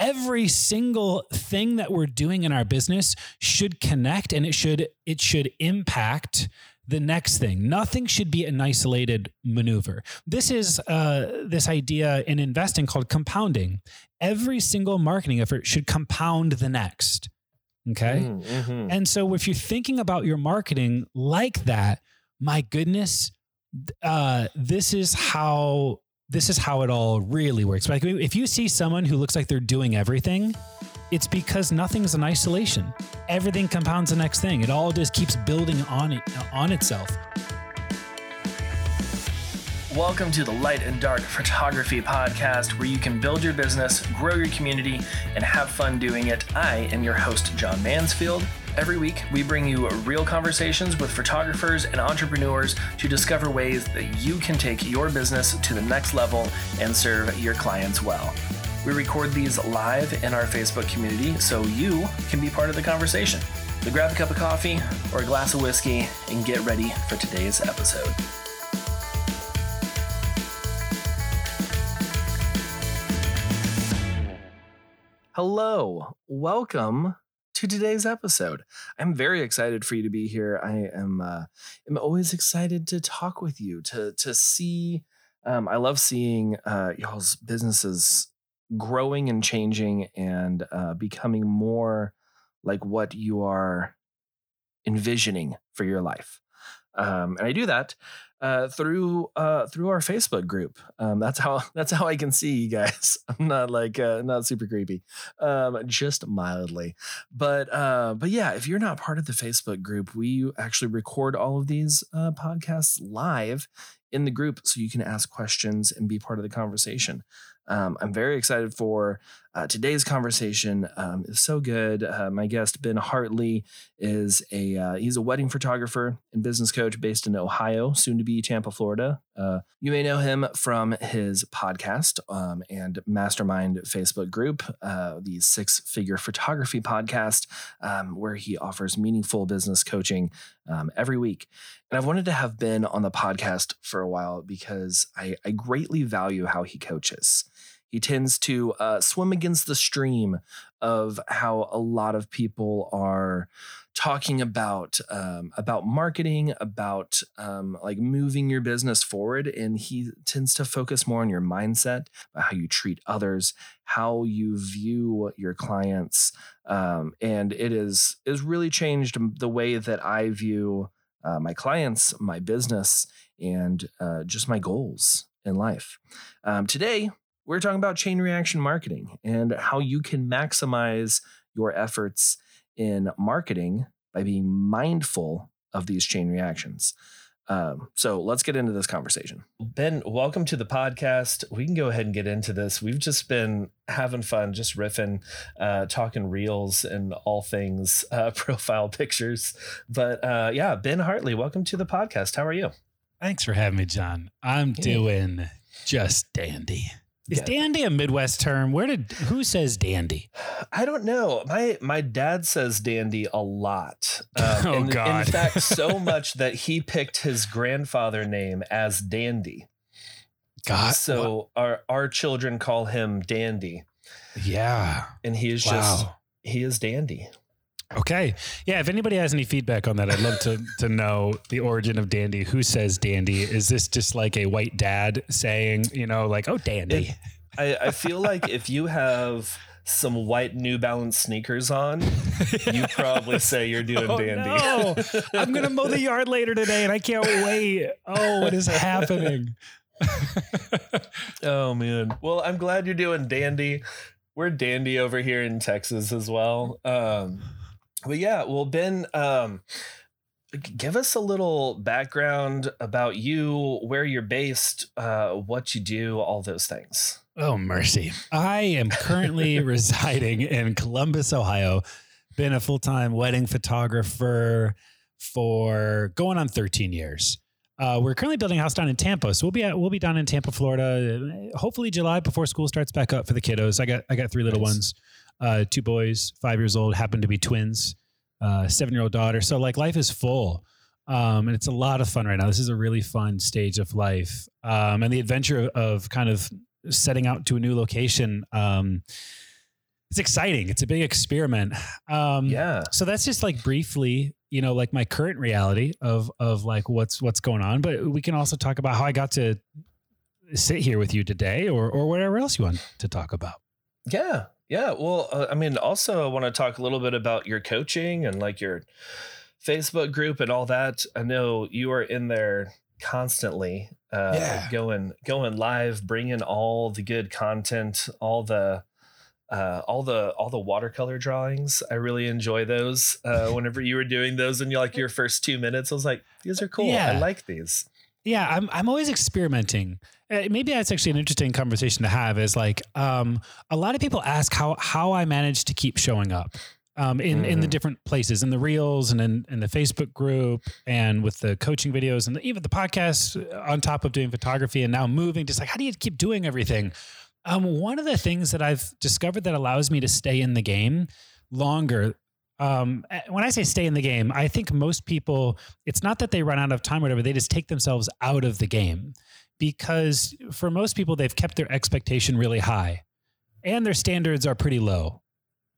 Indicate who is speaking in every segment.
Speaker 1: every single thing that we're doing in our business should connect and it should it should impact the next thing. Nothing should be an isolated maneuver. This is uh, this idea in investing called compounding. Every single marketing effort should compound the next okay?
Speaker 2: Mm-hmm.
Speaker 1: and so if you're thinking about your marketing like that, my goodness, uh, this is how this is how it all really works. Like if you see someone who looks like they're doing everything, it's because nothing's in isolation. Everything compounds the next thing. It all just keeps building on it on itself.
Speaker 2: Welcome to the Light and Dark Photography Podcast, where you can build your business, grow your community, and have fun doing it. I am your host, John Mansfield. Every week, we bring you real conversations with photographers and entrepreneurs to discover ways that you can take your business to the next level and serve your clients well. We record these live in our Facebook community so you can be part of the conversation. So grab a cup of coffee or a glass of whiskey and get ready for today's episode. Hello, welcome to today's episode. I'm very excited for you to be here. I am uh, am always excited to talk with you to to see. Um, I love seeing uh, y'all's businesses growing and changing and uh, becoming more like what you are envisioning for your life. Um, and I do that uh, through uh, through our Facebook group. Um, that's how that's how I can see you guys. I'm not like uh, not super creepy, um, just mildly. But uh, but yeah, if you're not part of the Facebook group, we actually record all of these uh, podcasts live in the group, so you can ask questions and be part of the conversation. Um, I'm very excited for uh, today's conversation. Um, it's so good. Uh, my guest Ben Hartley is a uh, he's a wedding photographer and business coach based in Ohio, soon to be Tampa, Florida. Uh, you may know him from his podcast um, and mastermind Facebook group, uh, the Six Figure Photography Podcast, um, where he offers meaningful business coaching um, every week. And I've wanted to have Ben on the podcast for a while because I, I greatly value how he coaches. He tends to uh, swim against the stream of how a lot of people are talking about um, about marketing, about um, like moving your business forward, and he tends to focus more on your mindset, how you treat others, how you view your clients, um, and it is is really changed the way that I view uh, my clients, my business, and uh, just my goals in life. Um, today, we're talking about chain reaction marketing and how you can maximize your efforts in marketing by being mindful of these chain reactions. Um, so let's get into this conversation. Ben, welcome to the podcast. We can go ahead and get into this. We've just been having fun, just riffing, uh, talking reels and all things uh, profile pictures. But uh, yeah, Ben Hartley, welcome to the podcast. How are you?
Speaker 1: Thanks for having me, John. I'm
Speaker 2: Yeah.
Speaker 1: doing just dandy. Is
Speaker 2: Yeah.
Speaker 1: dandy a Midwest term? Where did who says dandy?
Speaker 2: I don't know. My my dad says dandy a lot. Um,
Speaker 1: Oh,
Speaker 2: in,
Speaker 1: God.
Speaker 2: In fact, so much that he picked his grandfather name as Dandy.
Speaker 1: God,
Speaker 2: so our our children call him Dandy,
Speaker 1: yeah.
Speaker 2: and he is just he is Dandy.
Speaker 1: Okay. Yeah. If anybody has any feedback on that, I'd love to to know the origin of dandy. Who says dandy? Is this just like a white dad saying, you know, like, oh, dandy?
Speaker 2: I, I feel like if you have some white New Balance sneakers on, you probably say you're doing dandy.
Speaker 1: Oh,
Speaker 2: dandy.
Speaker 1: no. I'm gonna mow the yard later today, and I can't wait. Oh, what is happening?
Speaker 2: Oh man. Well, I'm glad you're doing dandy. We're dandy over here in Texas as well. Um but yeah, well Ben um give us a little background about you, where you're based, uh what you do, all those things.
Speaker 1: Oh, mercy. I am currently residing in Columbus, Ohio. Been a full time wedding photographer for going on 13 years. Uh, we're currently building a house down in Tampa, so we'll be at, we'll be down in Tampa, Florida. uh, Hopefully, July before school starts back up for the kiddos. I got I got three little
Speaker 2: Nice.
Speaker 1: ones, uh, two boys, five years old, happen to be twins, uh, seven year old daughter. So like life is full. Um, and it's a lot of fun right now. This is a really fun stage of life. Um, and the adventure of kind of setting out to a new location um, it's exciting. It's a big experiment. Um,
Speaker 2: Yeah.
Speaker 1: So that's just like briefly, you know, like my current reality of of like what's what's going on. But we can also talk about how I got to sit here with you today, or or whatever else you want to talk about.
Speaker 2: Yeah. Yeah. Well, uh, I mean, also, I want to talk a little bit about your coaching and like your Facebook group and all that. I know you are in there constantly, uh,
Speaker 1: Yeah.
Speaker 2: going going live, bringing all the good content, all the uh, all the all the watercolor drawings. I really enjoy those. Uh, whenever you were doing those in like your first two minutes, I was like, these are cool.
Speaker 1: Yeah.
Speaker 2: I like these.
Speaker 1: Yeah, I'm I'm always experimenting. Uh, maybe that's actually an interesting conversation to have. Is like um, a lot of people ask how how I manage to keep showing up um, in in the
Speaker 2: Mhm.
Speaker 1: different places, in the reels and in, in the Facebook group, and with the coaching videos, and even the podcast. uh, On top of doing photography and now moving, just like how do you keep doing everything? Um, one of the things that I've discovered that allows me to stay in the game longer. Um, when I say stay in the game, I think most people, it's not that they run out of time or whatever, they just take themselves out of the game because for most people, they've kept their expectation really high and their standards are pretty low.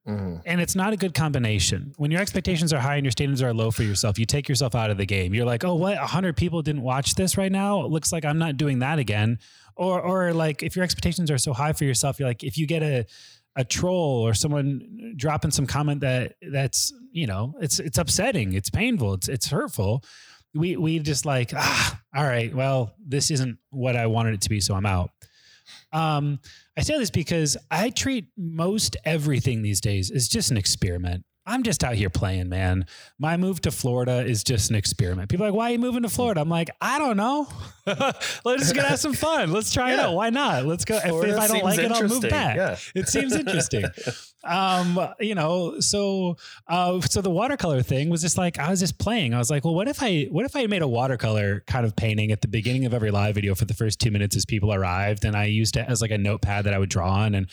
Speaker 2: Mhm.
Speaker 1: And it's not a good combination. When your expectations are high and your standards are low for yourself, you take yourself out of the game. You're like, oh, what? 100 people didn't watch this right now? It looks like I'm not doing that again. Or, or like if your expectations are so high for yourself, you're like, if you get a, a troll or someone dropping some comment that that's you know it's it's upsetting it's painful it's it's hurtful. We we just like ah all right well this isn't what i wanted it to be so i'm out. Um i say this because i treat most everything these days as just an experiment i'm just out here playing man. My move to florida is just an experiment. People are like why are you moving to florida? I'm like i don't know. Let's just gonna have some fun. Let's try it out. Why not? Let's go. If, if i don't like it i'll move back.
Speaker 2: Yeah.
Speaker 1: it seems interesting. Um you know so uh so the watercolor thing was just like i was just playing. I was like well what if i what if i made a watercolor kind of painting at the beginning of every live video for the first two minutes as people arrived and i used it as like a notepad that i would draw on? And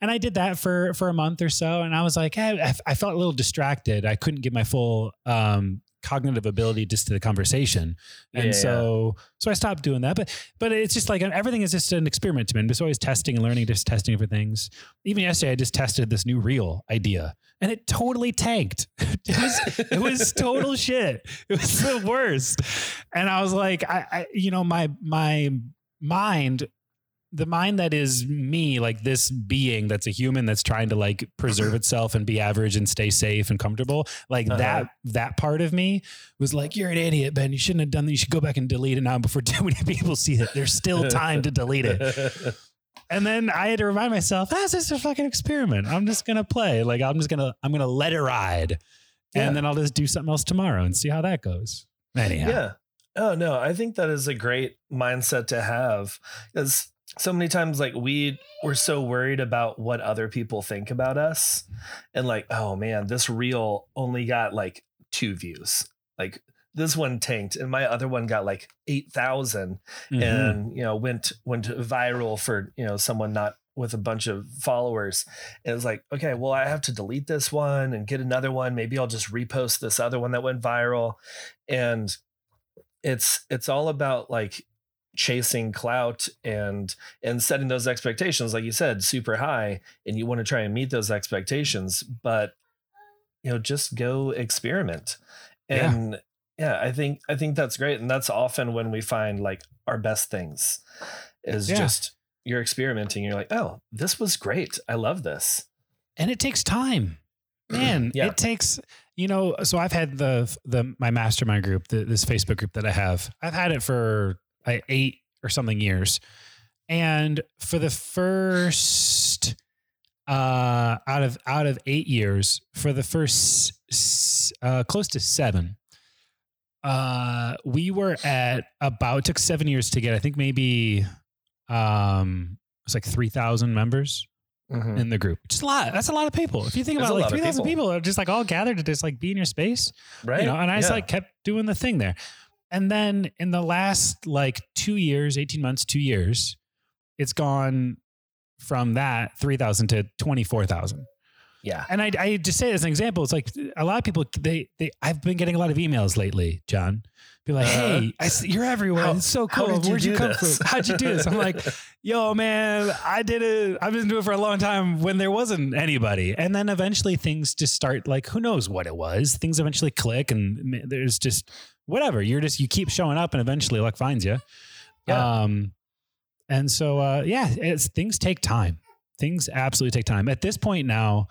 Speaker 1: and i did that for for a month or so and i was like eh, I, I felt a little distracted. I couldn't give my full um cognitive ability just to the conversation. And
Speaker 2: Yeah,
Speaker 1: so so i stopped doing that. But but it's just like everything is just an experiment to me. I'm just always testing and learning just testing for things. Even yesterday i just tested this new reel idea and it totally tanked. It was it was total shit. It was the worst. And i was like I, I you know my my mind the mind that is me like this being that's a human that's trying to like preserve itself and be average and stay safe and comfortable like
Speaker 2: Uh-huh.
Speaker 1: that that part of me was like you're an idiot ben you shouldn't have done that you should go back and delete it now before too many people see it there's still time to delete it and then I had to remind myself, that's just a fucking experiment. I'm just gonna play. Like I'm just gonna I'm gonna let it ride.
Speaker 2: Yeah.
Speaker 1: And then I'll just do something else tomorrow and see how that goes. Anyhow.
Speaker 2: Yeah. Oh no, I think that is a great mindset to have because so many times like we we're so worried about what other people think about us and like oh man this reel only got like two views. Like this one tanked and my other one got like 8000
Speaker 1: Mhm.
Speaker 2: and you know went went viral for you know someone not with a bunch of followers. And it was like okay well i have to delete this one and get another one. Maybe i'll just repost this other one that went viral. And it's it's all about like chasing clout and and setting those expectations like you said super high and you want to try and meet those expectations but you know just go experiment and yeah. i think i think that's great and that's often when we find like our best things is
Speaker 1: Yeah.
Speaker 2: just you're experimenting you're like oh this was great i love this
Speaker 1: and it takes time. Man,
Speaker 2: Yeah.
Speaker 1: it takes you know, so I've had the the my mastermind group, the, this Facebook group that I have. I've had it for eight or something years. And for the first uh out of out of 8 years, for the first uh close to 7 uh we were at about took 7 years to get I think maybe um it was like 3000 members
Speaker 2: Mhm.
Speaker 1: in the group. Just a lot. That's a lot of people. If you think
Speaker 2: There's
Speaker 1: about it, like three thousand
Speaker 2: people.
Speaker 1: people are just like all gathered to just like be in your space,
Speaker 2: right
Speaker 1: you know. And I just like kept doing the thing there. And then in the last like two years, eighteen months, two years, it's gone from that three thousand to twenty four thousand.
Speaker 2: Yeah.
Speaker 1: And I, I just say as an example, it's like a lot of people, they, they, I've been getting a lot of emails lately, John. Be like,
Speaker 2: Uh-huh.
Speaker 1: hey, I see, you're everywhere.
Speaker 2: How-
Speaker 1: it's so cool.
Speaker 2: did you
Speaker 1: Where'd you come
Speaker 2: this?"
Speaker 1: from? How'd you do this? I'm like, yo, man, I did it. I've been doing it for a long time when there wasn't anybody. And then eventually things just start like, who knows what it was? Things eventually click and there's just whatever. You're just, you keep showing up and eventually luck finds you.
Speaker 2: Yeah.
Speaker 1: Um, and so, uh, yeah, it's things take time. Things absolutely take time. At this point now,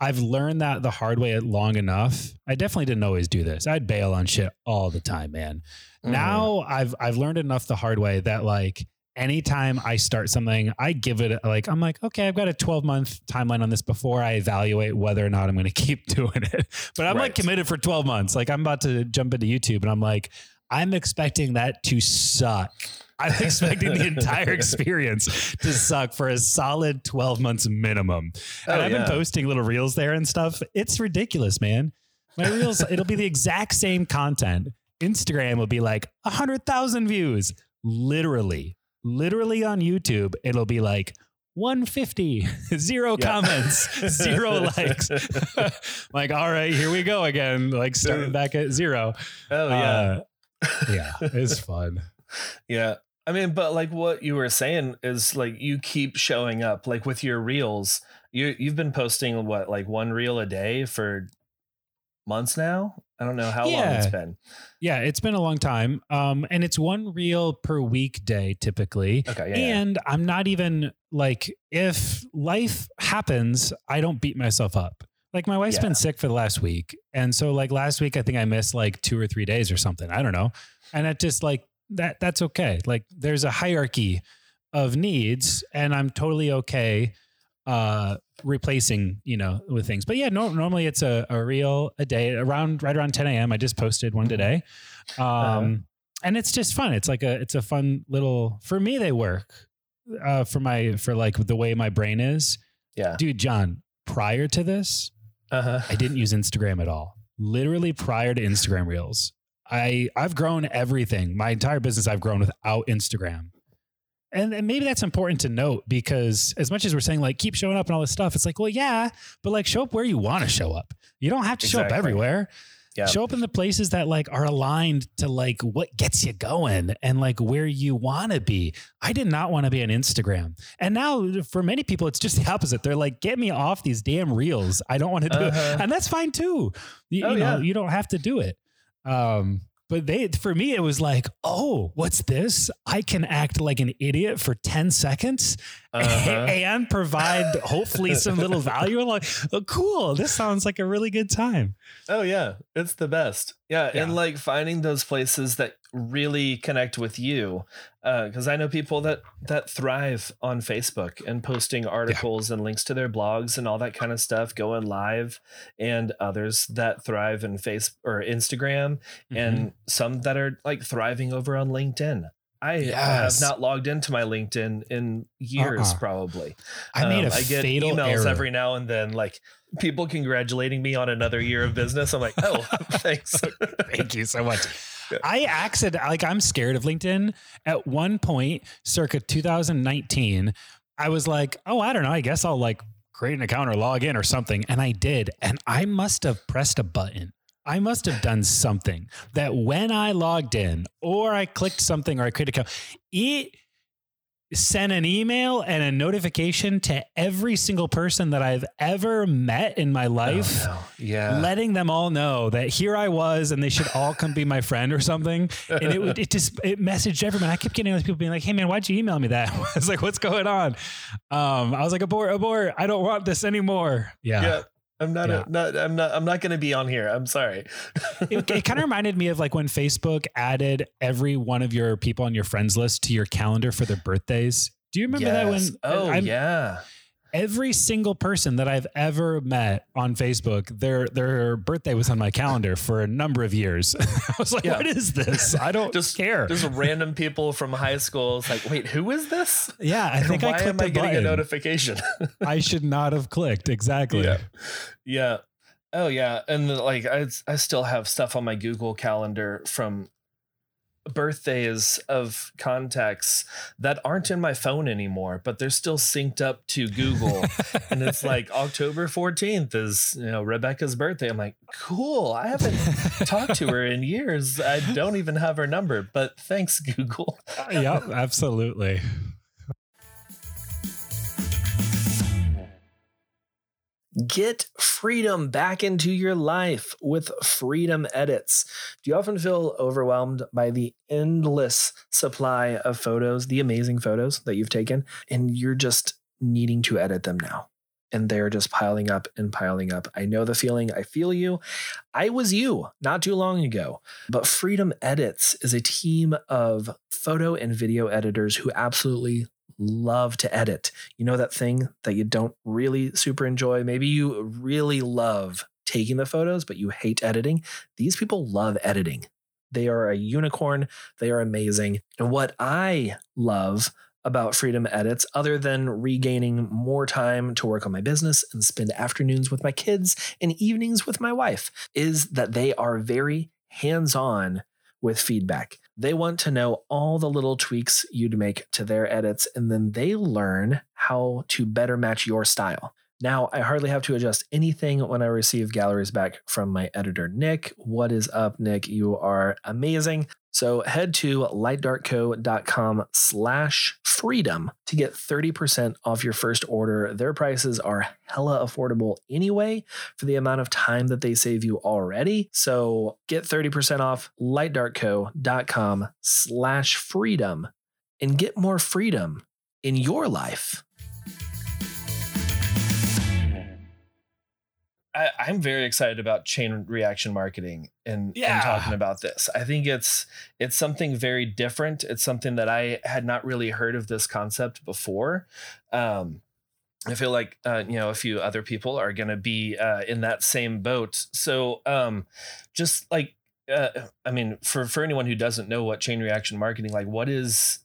Speaker 1: I've learned that the hard way long enough. I definitely didn't always do this. I'd bail on shit all the time, man.
Speaker 2: Mhm.
Speaker 1: Now I've I've learned enough the hard way that like anytime I start something, I give it like I'm like, okay, I've got a 12 month timeline on this before I evaluate whether or not I'm going to keep doing it. But I'm
Speaker 2: Right.
Speaker 1: like committed for 12 months. Like I'm about to jump into YouTube and I'm like, I'm expecting that to suck. I'm expecting the entire experience to suck for a solid 12 months minimum.
Speaker 2: Oh,
Speaker 1: and I've
Speaker 2: yeah.
Speaker 1: been posting little reels there and stuff. It's ridiculous, man. My reels, it'll be the exact same content. Instagram will be like 100,000 views. Literally, literally on YouTube, it'll be like 150, zero
Speaker 2: Yeah.
Speaker 1: comments, zero likes. like, all right, here we go again. Like starting back at zero.
Speaker 2: Oh yeah.
Speaker 1: Uh, yeah, it's fun.
Speaker 2: Yeah. I mean, but like what you were saying is like you keep showing up like with your reels. You you've been posting what like one reel a day for months now? I don't know how long it's been.
Speaker 1: Yeah, it's been a long time. Um, and it's one reel per weekday typically.
Speaker 2: Okay, yeah. yeah.
Speaker 1: and I'm not even like, if life happens, I don't beat myself up. Like my wife's
Speaker 2: Yeah.
Speaker 1: been sick for the last week. And so like last week, I think I missed like two or three days or something. I don't know. And it just like that, that's okay. Like there's a hierarchy of needs and I'm totally okay uh replacing you know with things. But yeah no, normally it's a, a reel a day around right around 10 a.m i just posted one today. Um
Speaker 2: Uh-huh.
Speaker 1: and it's just fun. It's like a it's a fun little for me they work. Uh for my for like the way my brain is.
Speaker 2: Yeah.
Speaker 1: dude john prior to this
Speaker 2: Uh-huh.
Speaker 1: i didn't use instagram at all. Literally prior to instagram reels. I i've grown everything. My entire business i've grown without instagram and, and maybe that's important to note because as much as we're saying like keep showing up and all this stuff, it's like, well, yeah, but like show up where you want to show up. You don't have to show up everywhere.
Speaker 2: Yeah.
Speaker 1: Show up in the places that like are aligned to like what gets you going and like where you want to be. I did not want to be on Instagram. And now for many people, it's just the opposite. They're like, get me off these damn reels. I don't want to do
Speaker 2: Uh-huh.
Speaker 1: it. And that's fine too. You,
Speaker 2: Oh,
Speaker 1: you know,
Speaker 2: yeah.
Speaker 1: you don't have to do it. Um, but they, for me, it was like, oh, what's this? I can act like an idiot for 10 seconds
Speaker 2: Uh-huh.
Speaker 1: and provide hopefully some little value. Like, oh, cool. This sounds like a really good time.
Speaker 2: Oh yeah, it's the best. Yeah,
Speaker 1: Yeah.
Speaker 2: and like finding those places that really connect with you, because I know people that that thrive on Facebook and posting articles and links to their blogs and all that kind of stuff, going live, and others that thrive in face or Instagram,
Speaker 1: Mm-hmm.
Speaker 2: and some that are like thriving over on LinkedIn. I
Speaker 1: Yes.
Speaker 2: have not logged into my LinkedIn in years,
Speaker 1: Uh-uh.
Speaker 2: probably.
Speaker 1: I made a
Speaker 2: Um, I get
Speaker 1: fatal
Speaker 2: emails
Speaker 1: error.
Speaker 2: every now and then, like people congratulating me on another year of business. I'm like, oh, thanks.
Speaker 1: Thank you so much.
Speaker 2: Yeah.
Speaker 1: I accident like I'm scared of LinkedIn. At one point, circa 2019, I was like, oh, I don't know. I guess I'll like create an account or log in or something. And I did. And I must have pressed a button. I must have done something that when I logged in or I clicked something or I created an account, it sent an email and a notification to every single person that I've ever met in my life
Speaker 2: Oh, no. Yeah.
Speaker 1: letting them all know that here I was and they should all come be my friend or something. And it would, it just, it messaged everyone. I kept getting those people being like, Hey man, why'd you email me that? I was like, what's going on? Um, I was like, abort, abort. I don't want this anymore. Yeah.
Speaker 2: yeah. I'm not,
Speaker 1: Yeah.
Speaker 2: A, not. I'm not. I'm not going to be on here. I'm sorry.
Speaker 1: It, it kind of reminded me of like when Facebook added every one of your people on your friends list to your calendar for their birthdays. Do you remember that when
Speaker 2: Yes. Oh
Speaker 1: I'm-
Speaker 2: yeah.
Speaker 1: Every single person that I've ever met on Facebook, their their birthday was on my calendar for a number of years. I was like,
Speaker 2: Yeah.
Speaker 1: what is this? I don't
Speaker 2: Just
Speaker 1: care.
Speaker 2: Just random people from high school. It's like, wait, who is this?
Speaker 1: yeah, I think I clicked
Speaker 2: am I getting a notification?
Speaker 1: I should not have clicked. Exactly.
Speaker 2: Yeah. Yeah. Oh yeah, and like I I still have stuff on my Google calendar from birthdays of contacts that aren't in my phone anymore, but they're still synced up to Google. and it's like October 14th is, you know, Rebecca's birthday. I'm like, cool. I haven't talked to her in years. I don't even have her number, but thanks, Google.
Speaker 1: yep, absolutely.
Speaker 2: Get freedom back into your life with Freedom Edits. Do you often feel overwhelmed by the endless supply of photos, the amazing photos that you've taken, and you're just needing to edit them now? And they're just piling up and piling up. I know the feeling. I feel you. I was you not too long ago. But Freedom Edits is a team of photo and video editors who absolutely love to edit. You know that thing that you don't really super enjoy? Maybe you really love taking the photos, but you hate editing. These people love editing. They are a unicorn. They are amazing. And what I love about Freedom Edits, other than regaining more time to work on my business and spend afternoons with my kids and evenings with my wife, is that they are very hands on with feedback. They want to know all the little tweaks you'd make to their edits, and then they learn how to better match your style. Now, I hardly have to adjust anything when I receive galleries back from my editor, Nick. What is up, Nick? You are amazing. So head to lightdarkco.com slash freedom to get 30% off your first order. Their prices are hella affordable anyway for the amount of time that they save you already. So get 30% off lightdarkco.com slash freedom and get more freedom in your life. I, am very excited about chain reaction marketing and, yeah. and, talking about this. I think it's it's something very different. It's something that I had not really heard of this concept before. Um, I feel like uh, you know a few other people are going to be uh, in that same boat. So um, just like uh, I mean, for for anyone who doesn't know what chain reaction marketing like, what is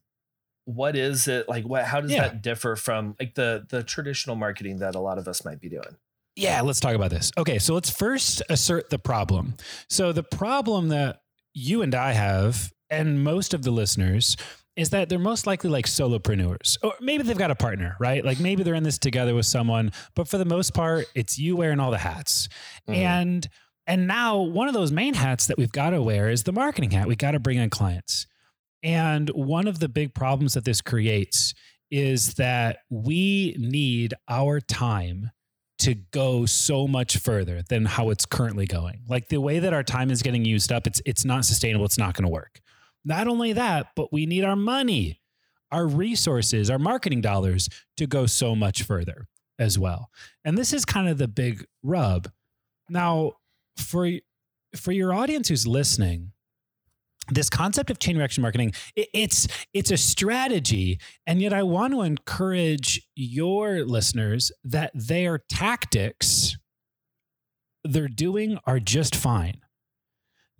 Speaker 2: what is it like? What how does yeah. that differ from like the the traditional marketing that a lot of us might be doing?
Speaker 1: Yeah, let's talk about this. Okay, so let's first assert the problem. So, the problem that you and I have, and most of the listeners, is that they're most likely like solopreneurs, or maybe they've got a partner, right? Like maybe they're in this together with someone, but for the most part, it's you wearing all the hats. Mm-hmm. And and now one of those main hats that we've got to wear is the marketing hat. We got to bring in clients. And one of the big problems that this creates is that we need our time to go so much further than how it's currently going. Like the way that our time is getting used up, it's it's not sustainable. It's not going to work. Not only that, but we need our money, our resources, our marketing dollars to go so much further as well. And this is kind of the big rub. Now, for for your audience who's listening, this concept of chain reaction marketing it, it's it's a strategy. And yet i want to encourage your listeners that their tactics they're doing are just fine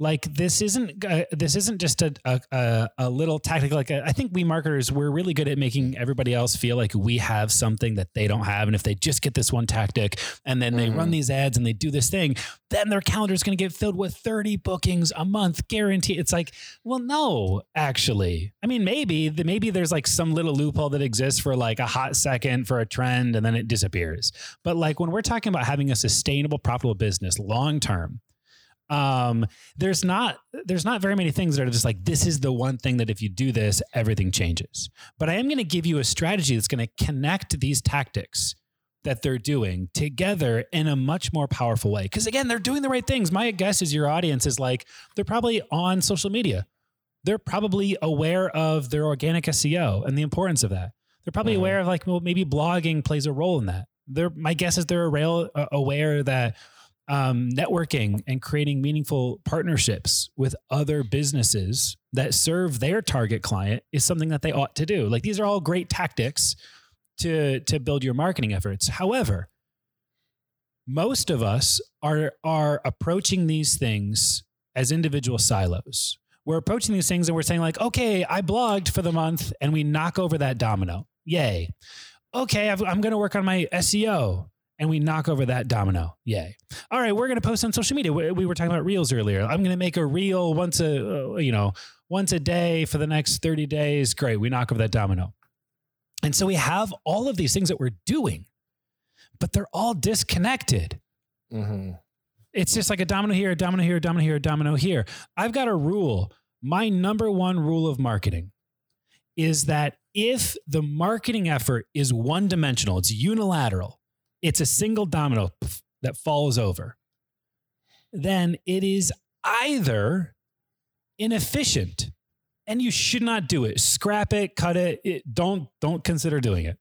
Speaker 1: like this isn't uh, this isn't just a a, a little tactic like a, I think we marketers we're really good at making everybody else feel like we have something that they don't have. And if they just get this one tactic and then they mm-hmm. run these ads and they do this thing then their calendar is going to get filled with 30 bookings a month guarantee it's like well no actually. I mean maybe maybe there's like some little loophole that exists for like a hot second for a trend and then it disappears. But like when we're talking about having a sustainable profitable business long term um there's not there's not very many things that are just like this is the one thing that if you do this everything changes. But i am going to give you a strategy that's going to connect these tactics that they're doing together in a much more powerful way. Because again they're doing the right things. My guess is your audience is like they're probably on social media. They're probably aware of their organic seo and the importance of that. They're probably mm-hmm. aware of like well maybe blogging plays a role in that. They're my guess is they're uh, aware that um, networking and creating meaningful partnerships with other businesses that serve their target client is something that they ought to do. Like these are all great tactics to to build your marketing efforts. However, most of us are are approaching these things as individual silos. We're approaching these things and we're saying like, okay, I blogged for the month, and we knock over that domino. Yay. Okay, i am going to work on my SEO and we knock over that domino. Yay. All right, we're going to post on social media. We, we, were talking about reels earlier. I'm going to make a reel once a uh, you know, once a day for the next 30 days. Great. We knock over that domino. And so we have all of these things that we're doing, but they're all disconnected.
Speaker 2: Mm-hmm.
Speaker 1: It's just like a domino here, a domino here, a domino here, a domino here. I've got a rule. My number one rule of marketing is that if the marketing effort is one dimensional, it's unilateral, it's a single domino that falls over, then it is either inefficient and you should not do it. Scrap it, cut it, it don't don't consider doing it.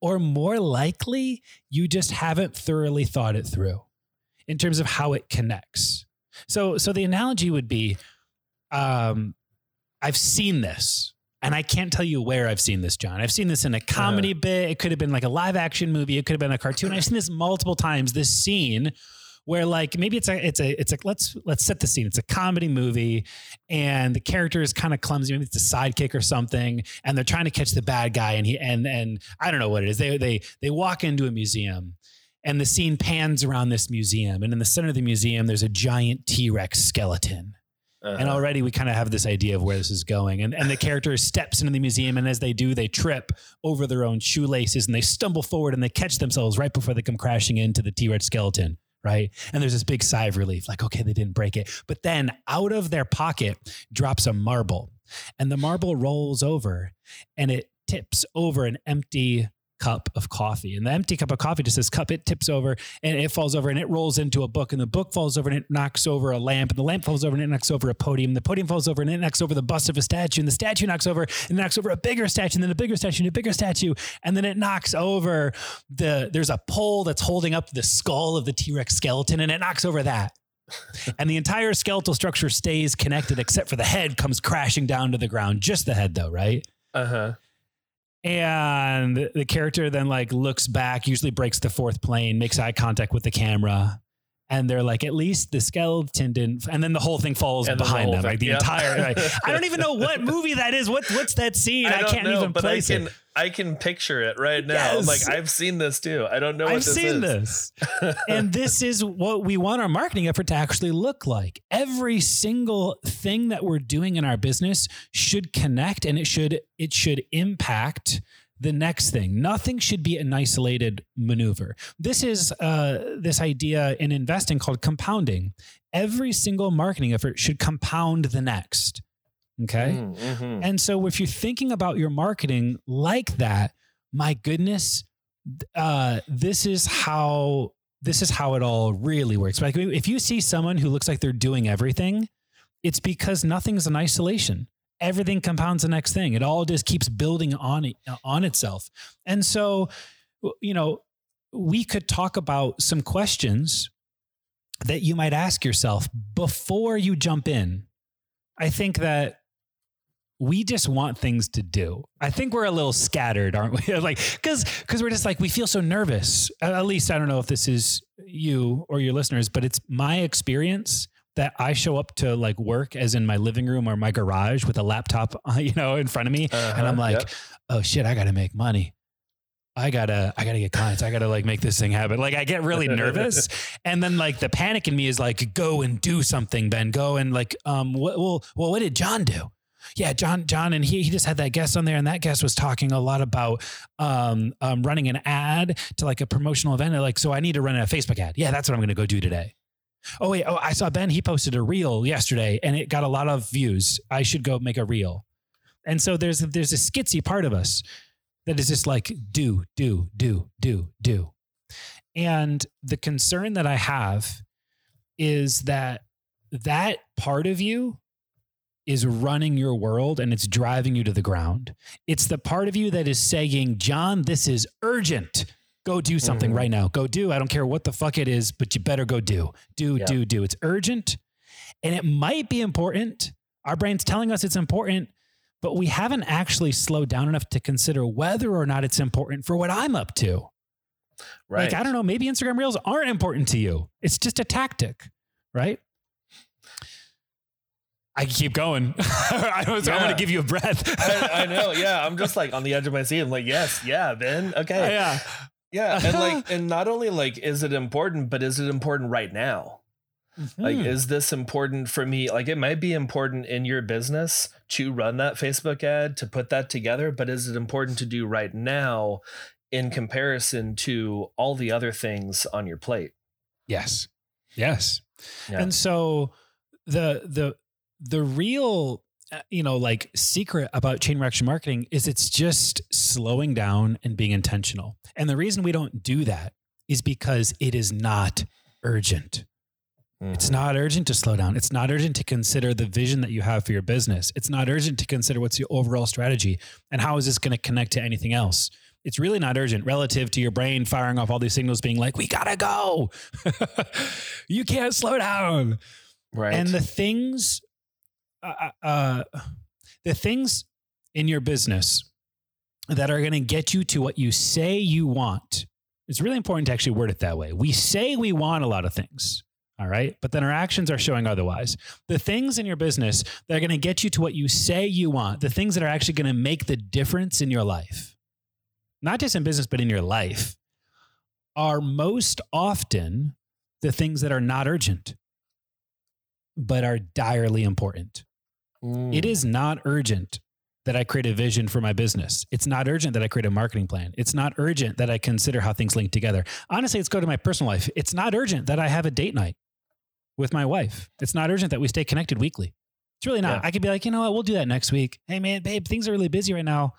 Speaker 1: Or more likely, you just haven't thoroughly thought it through in terms of how it connects. So so the analogy would be um I've seen this and I can't tell you where I've seen this, John. I've seen this in a comedy uh, bit. It could have been like a live action movie. It could have been a cartoon. I've seen this multiple times. This scene where like maybe it's a it's a it's like let's let's set the scene. It's a comedy movie, and the character is kind of clumsy. Maybe it's a sidekick or something, and they're trying to catch the bad guy. And he and and I don't know what it is. They they they walk into a museum. And the scene pans around this museum, and in the center of the museum, there's a giant T Rex skeleton uh-huh. And already we kind of have this idea of where this is going. And, and the character steps into the museum, and as they do, they trip over their own shoelaces and they stumble forward and they catch themselves right before they come crashing into the T Rex skeleton. Right. And there's this big sigh of relief, like, okay, they didn't break it. But then out of their pocket drops a marble, and the marble rolls over and it tips over an empty cup of coffee. And the empty cup of coffee just says cup, it tips over and it falls over and it rolls into a book. And the book falls over and it knocks over a lamp. And the lamp falls over and it knocks over a podium. The podium falls over and it knocks over the bust of a statue. And the statue knocks over and knocks over a bigger statue and then a bigger statue and a bigger statue. And then it knocks over the, there's a pole that's holding up the skull of the T Rex skeleton and it knocks over that. and the entire skeletal structure stays connected except for the head comes crashing down to the ground. Just the head, though, right?
Speaker 2: Uh huh
Speaker 1: and the character then like looks back usually breaks the fourth plane makes eye contact with the camera and they're like, at least the skeleton didn't, and then the whole thing falls and behind the them, thing, like the yep. entire. Like, I don't even know what movie that is. What what's that scene? I, I can't know, even
Speaker 2: but
Speaker 1: place
Speaker 2: I can,
Speaker 1: it.
Speaker 2: I can picture it right now. Yes. like I've seen this too. I don't know. I've
Speaker 1: seen
Speaker 2: is.
Speaker 1: this, and this is what we want our marketing effort to actually look like. Every single thing that we're doing in our business should connect, and it should it should impact the next thing. Nothing should be an isolated maneuver. This is uh, this idea in investing called compounding. Every single marketing effort should compound the next. Okay. Mm, mm-hmm. And so if you're thinking about your marketing like that, my goodness, uh, this is how this is how it all really works. Like if you see someone who looks like they're doing everything, it's because nothing's in isolation everything compounds the next thing. It all just keeps building on on itself. And so, you know, we could talk about some questions that you might ask yourself before you jump in. I think that we just want things to do. I think we're a little scattered, aren't we? like cuz cuz we're just like we feel so nervous. At least I don't know if this is you or your listeners, but it's my experience that I show up to like work as in my living room or my garage with a laptop, you know, in front of me. Uh-huh, and I'm like, yep. oh shit, I got to make money. I gotta, I gotta get clients. I gotta like make this thing happen. Like I get really nervous, and then like the panic in me is like, go and do something, Ben. Go and like, um, what, well, well, what did John do? Yeah, John, John, and he he just had that guest on there, and that guest was talking a lot about um, um running an ad to like a promotional event. And Like, so I need to run a Facebook ad. Yeah, that's what I'm gonna go do today. Oh wait, oh I saw Ben. He posted a reel yesterday, and it got a lot of views. I should go make a reel. And so there's there's a skitsy part of us that is just like do do do do do. And the concern that I have is that that part of you is running your world and it's driving you to the ground. It's the part of you that is saying, John, this is urgent. Go do something mm-hmm. right now. Go do. I don't care what the fuck it is, but you better go do. Do, yeah. do, do. It's urgent and it might be important. Our brain's telling us it's important, but we haven't actually slowed down enough to consider whether or not it's important for what I'm up to. Right. Like, I don't know, maybe Instagram Reels aren't important to you. It's just a tactic, right? I can keep going. I was yeah. I want to give you a breath.
Speaker 2: I, I, know. Yeah. I'm just like on the edge of my seat. I'm like, yes, yeah, Ben. Okay.
Speaker 1: Yeah.
Speaker 2: Yeah, and like, and not only like, is it important, but is it important right now? Like,
Speaker 1: Hmm.
Speaker 2: is this important for me? Like, it might be important in your business to run that Facebook ad, to put that together, but is it important to do right now in comparison to all the other things on your plate?
Speaker 1: yes, yes.
Speaker 2: Yeah.
Speaker 1: And so the the the real uh, you know like secret about chain reaction marketing is it's just slowing down and being intentional. And the reason we don't do that is because it is not urgent. It's
Speaker 2: Mhm.
Speaker 1: not urgent to slow down. It's not urgent to consider the vision that you have for your business. It's not urgent to consider what's your overall strategy and how is this going to connect to anything else. It's really not urgent relative to your brain firing off all these signals being like, we gotta go. you can't slow down.
Speaker 2: right.
Speaker 1: And the things, uh, uh, the things in your business that are going to get you to what you say you want. It's really important to actually word it that way. We say we want a lot of things. All right. But then our actions are showing otherwise. The things in your business that are going to get you to what you say you want, the things that are actually going to make the difference in your life, not just in business, but in your life, are most often the things that are not urgent, but are direly important.
Speaker 2: Mm.
Speaker 1: It is not urgent that I create a vision for my business. It's not urgent that I create a marketing plan. It's not urgent that I consider how things link together. Honestly, let's go to my personal life. It's not urgent that I have a date night with my wife. It's not urgent that we stay connected weekly. It's really not.
Speaker 2: Yeah.
Speaker 1: I could be like, you know what, we'll do that next week. Hey man, babe, things are really busy right now.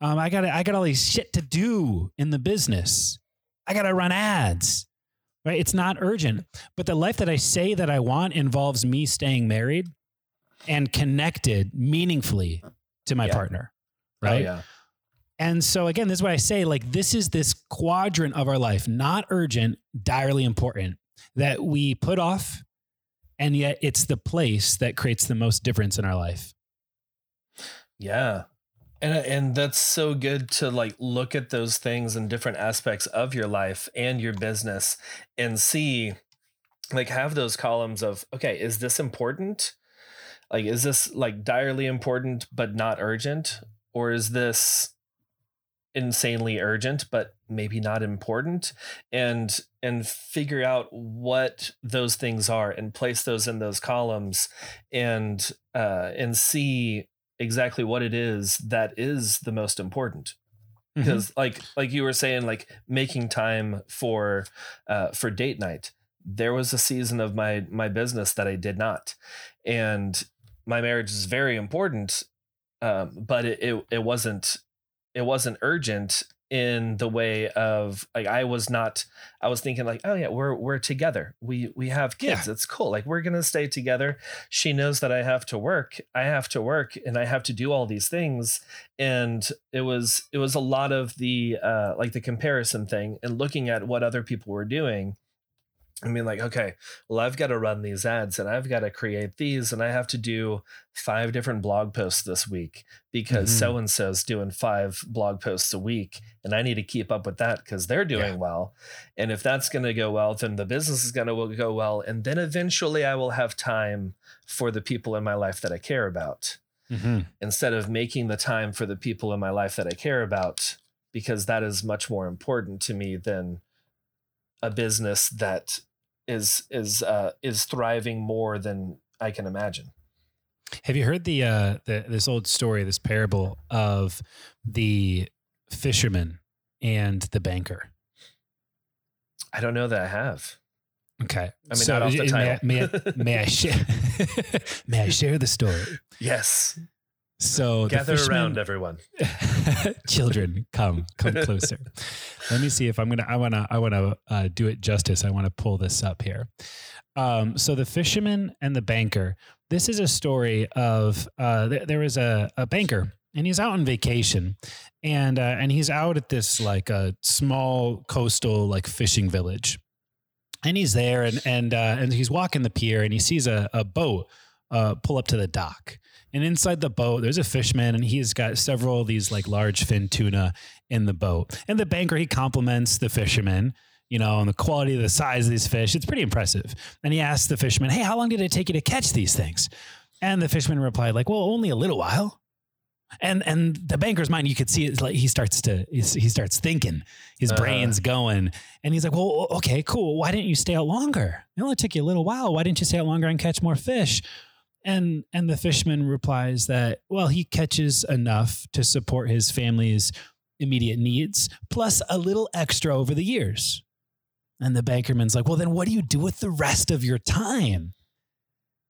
Speaker 1: Um, I got I got all these shit to do in the business. I got to run ads. Right? It's not urgent. But the life that I say that I want involves me staying married and connected meaningfully to my
Speaker 2: Yeah.
Speaker 1: partner.
Speaker 2: Oh,
Speaker 1: Right.
Speaker 2: yeah.
Speaker 1: And so again, this is what I say like this is this quadrant of our life, not urgent, direly important, that we put off, and yet it's the place that creates the most difference in our life.
Speaker 2: Yeah. And uh, and that's so good to like look at those things in different aspects of your life and your business and see like have those columns of okay, is this important? Like is this like direly important but not urgent? Or is this insanely urgent but maybe not important? And and figure out what those things are and place those in those columns and uh and see exactly what it is that is the most important. Because like like you were saying like making time for uh for date night. There was a season of my my business that I did not. And my marriage is very important um but it it, it wasn't it wasn't urgent in the way of like I was not I was thinking like oh yeah we're we're together. We we have kids. It's cool. Like we're gonna stay together. She knows that I have to work. I have to work and I have to do all these things. And it was it was a lot of the uh like the comparison thing and looking at what other people were doing I mean, like, okay, well, I've got to run these ads and I've got to create these and I have to do five different blog posts this week because
Speaker 1: Mhm.
Speaker 2: so and so's doing five blog posts a week and I need to keep up with that because they're doing
Speaker 1: Yeah.
Speaker 2: well. And if that's going to go well, then the business is going to go well. And then eventually I will have time for the people in my life that I care about
Speaker 1: Mm-hmm.
Speaker 2: instead of making the time for the people in my life that I care about because that is much more important to me than a business that is is uh is thriving more than I can imagine.
Speaker 1: Have you heard the, uh, the this old story, this parable of the fisherman and the banker?
Speaker 2: I don't know that I have.
Speaker 1: Okay,
Speaker 2: I mean, not off the
Speaker 1: may,
Speaker 2: title.
Speaker 1: I, may, I, may I share? may I share the story?
Speaker 2: Yes.
Speaker 1: So the
Speaker 2: Gather
Speaker 1: fisherman-
Speaker 2: around everyone.
Speaker 1: children come come closer. Let me see if i'm gonna i want to i want to uh, do it justice. I want to pull this up here. Um, so the fisherman and the banker this is a story of uh, th- there was a, a banker and he's out on vacation and uh, and he's out at this like a small coastal like fishing village. And he's there and and uh, and he's walking the pier and he sees a, a boat uh, pull up to the dock and inside the boat, there's a fishman, and he's got several of these like large fin tuna in the boat. And the banker he compliments the fisherman, you know, on the quality of the size of these fish. It's pretty impressive. And he asks the fisherman, "Hey, how long did it take you to catch these things?" And the fisherman replied, "Like, well, only a little while." And and the banker's mind, you could see it's like he starts to he starts thinking, his
Speaker 2: Uh-huh.
Speaker 1: brain's going, and he's like, "Well, okay, cool. Why didn't you stay out longer? It only took you a little while. Why didn't you stay out longer and catch more fish?" And and the fisherman replies that, "Well, he catches enough to support his family's immediate needs, plus a little extra over the years." And the bankerman's like, "Well, then what do you do with the rest of your time?"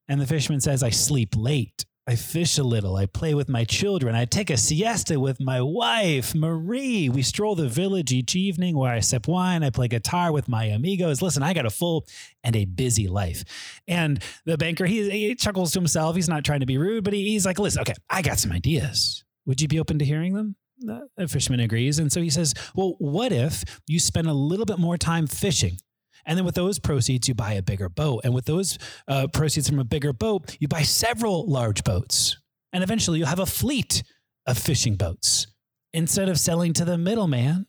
Speaker 1: And the fisherman says, I sleep late. I fish a little. I play with my children. I take a siesta with my wife, Marie. We stroll the village each evening where I sip wine. I play guitar with my amigos. Listen, I got a full and a busy life. And the banker, he, he chuckles to himself. He's not trying to be rude, but he, he's like, listen, okay, I got some ideas. Would you be open to hearing them? The the fisherman agrees. And so he says, well, what if you spend a little bit more time fishing? And then with those proceeds, you buy a bigger boat. And with those uh, proceeds from a bigger boat, you buy several large boats. And eventually you'll have a fleet of fishing boats. Instead of selling to the middleman,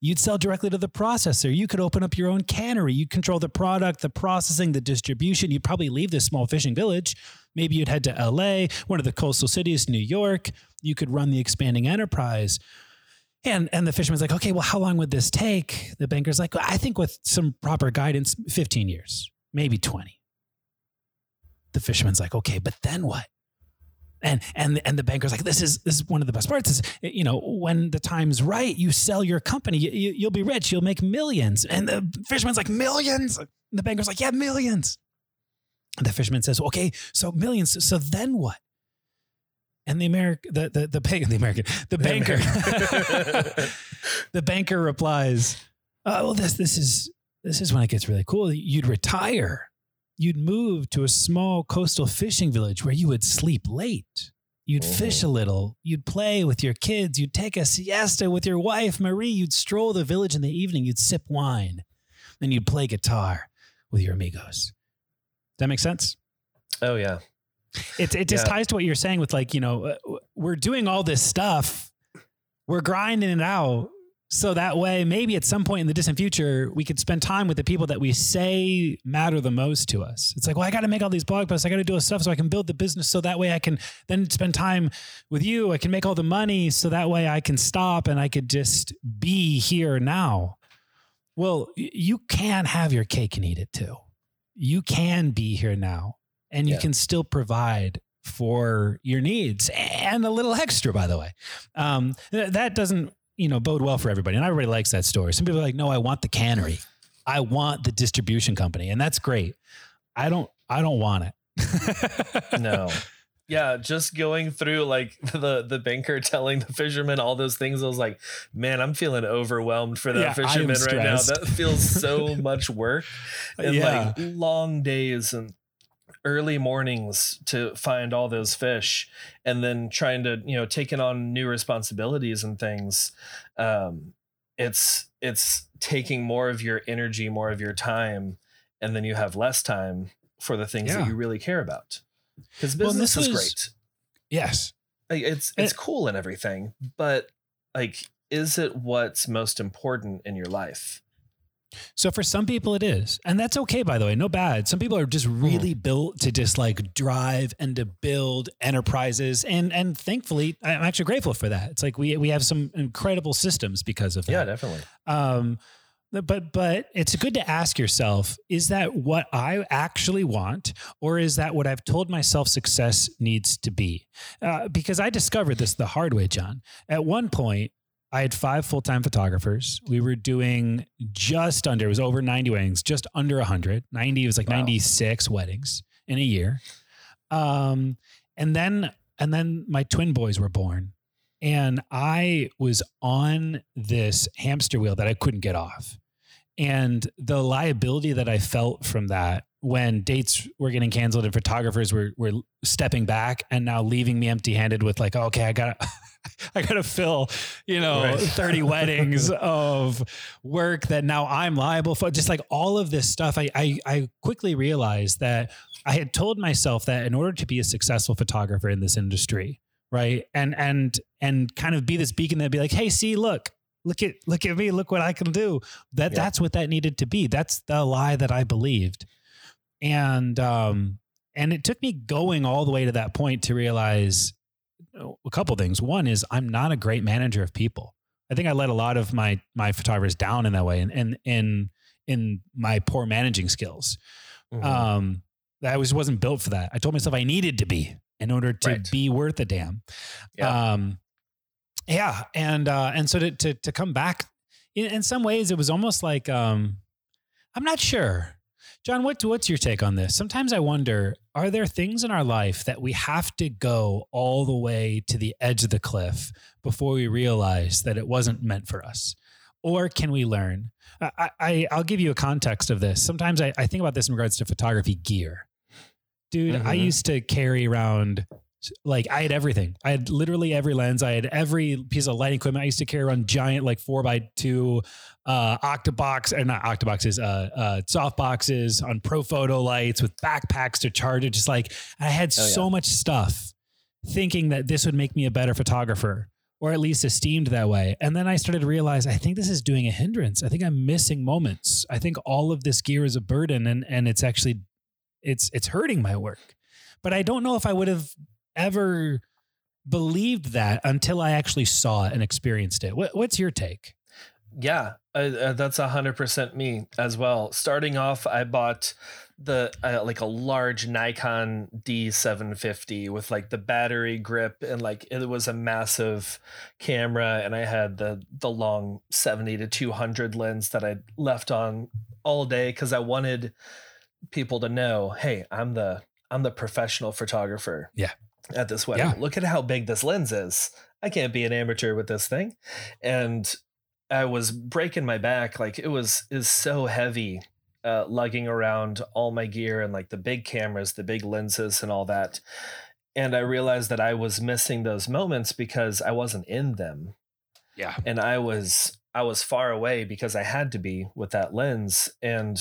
Speaker 1: you'd sell directly to the processor. You could open up your own cannery. You'd control the product, the processing, the distribution. You'd probably leave this small fishing village. Maybe you'd head to LA, one of the coastal cities, New York. You could run the expanding enterprise. And and the fisherman's like, okay, well, how long would this take? The banker's like, I think with some proper guidance, 15 years, maybe 20. The fisherman's like, okay, but then what? And and and the banker's like, this is this is one of the best parts. Is you know when the time's right, you sell your company, you, you, you'll be rich, you'll make millions. And the fisherman's like, millions. And the banker's like, yeah, millions. And the fisherman says, okay, so millions. So then what? And the American, the the the, bank, the American, the banker, the banker replies, "Oh, well, this this is this is when it gets really cool. You'd retire. You'd move to a small coastal fishing village where you would sleep late. You'd oh. fish a little. You'd play with your kids. You'd take a siesta with your wife, Marie. You'd stroll the village in the evening. You'd sip wine. Then you'd play guitar with your amigos. That make sense?
Speaker 2: oh yeah.
Speaker 1: It, it just
Speaker 2: Yeah.
Speaker 1: ties to what you're saying with like, you know, uh, we're doing all this stuff, we're grinding it out. So that way, maybe at some point in the distant future, we could spend time with the people that we say matter the most to us. It's like, well, I got to make all these blog posts. I got to do all this stuff so I can build the business. So that way I can then spend time with you. I can make all the money. So that way I can stop and I could just be here now. Well, you can have your cake and eat it too. You can be here now and you
Speaker 2: Yeah.
Speaker 1: can still provide for your needs and a little extra, by the way. Um, that doesn't, you know, bode well for everybody. And everybody likes that story. Some people are like, no, I want the cannery. I want the distribution company. And that's great. I don't, I don't want it.
Speaker 2: no yeah just going through like the the banker telling the fisherman all those things i was like man i'm feeling overwhelmed for that
Speaker 1: Yeah,
Speaker 2: fisherman right now that feels so much work and
Speaker 1: Yeah.
Speaker 2: like long days and early mornings to find all those fish and then trying to you know taking on new responsibilities and things um it's it's taking more of your energy more of your time and then you have less time for the things
Speaker 1: Yeah.
Speaker 2: that you really care about because
Speaker 1: Well,
Speaker 2: business
Speaker 1: this
Speaker 2: is
Speaker 1: was-
Speaker 2: great
Speaker 1: yes.
Speaker 2: like, it's it's cool and everything but like is it what's most important in your life
Speaker 1: So for some people it is. And that's okay, by the way. No bad. Some people are just really built to just like drive and to build enterprises. And and thankfully, I'm actually grateful for that. It's like we we have some incredible systems because of that.
Speaker 2: yeah definitely
Speaker 1: Um, but but it's good to ask yourself: Is that what I actually want, or is that what I've told myself success needs to be? Uh, because I discovered this the hard way, John. At one point, I had five full time photographers. We were doing just under, it was over 90 weddings, just under 100. 90, it was like
Speaker 2: Wow.
Speaker 1: 96 weddings in a year. Um, and then, and then my twin boys were born. And I was on this hamster wheel that I couldn't get off. And the liability that I felt from that when dates were getting canceled and photographers were, were stepping back and now leaving me empty handed with like, okay, I got I got to fill, you know,
Speaker 2: Right.
Speaker 1: 30 weddings of work that now I'm liable for. Just like all of this stuff, I, I, I quickly realized that I had told myself that in order to be a successful photographer in this industry, right, and and and kind of be this beacon that be like, hey, see, look, look at look at me, look what I can do. That
Speaker 2: Yeah.
Speaker 1: that's what that needed to be. That's the lie that I believed, and um, and it took me going all the way to that point to realize a couple things. One is I'm not a great manager of people. I think I let a lot of my my photographers down in that way, and and in in my poor managing skills.
Speaker 2: Mhm.
Speaker 1: Um, I was wasn't built for that. I told myself I needed to be in order to
Speaker 2: Right.
Speaker 1: be worth a damn.
Speaker 2: Yeah.
Speaker 1: Um, yeah, and uh, and so to to to come back in, in some ways, it was almost like um, I'm not sure. John, what what's your take on this? Sometimes I wonder: Are there things in our life that we have to go all the way to the edge of the cliff before we realize that it wasn't meant for us, or can we learn? I, I I'll give you a context of this. Sometimes I, I think about this in regards to photography gear. Dude, I
Speaker 2: Mhm.
Speaker 1: used to carry around like I had everything. I had literally every lens. I had every piece of lighting equipment. I used to carry around giant like four by two uh octobox or not octoboxes, uh uh soft boxes on Profoto lights with backpacks to charge it. Just like I had
Speaker 2: Oh,
Speaker 1: so
Speaker 2: yeah.
Speaker 1: much stuff thinking that this would make me a better photographer or at least esteemed that way. And then I started to realize I think this is doing a hindrance. I think I'm missing moments. I think all of this gear is a burden and and it's actually it's it's hurting my work. But I don't know if I would have ever believed that until I actually saw it and experienced it. What, what's your take?
Speaker 2: Yeah, uh, uh, that's a hundred percent me as well. Starting off, I bought the uh, like a large Nikon D750 with like the battery grip and like it was a massive camera, and I had the the long 70 to 200 lens that I left on all day because I wanted people to know, hey, I'm the I'm the professional photographer.
Speaker 1: Yeah.
Speaker 2: At this wedding,
Speaker 1: Yeah.
Speaker 2: look at how big this lens is. I can't be an amateur with this thing, and I was breaking my back. Like it was is so heavy, uh, lugging around all my gear and like the big cameras, the big lenses, and all that. And I realized that I was missing those moments because I wasn't in them,
Speaker 1: Yeah.
Speaker 2: and I was I was far away because I had to be with that lens, and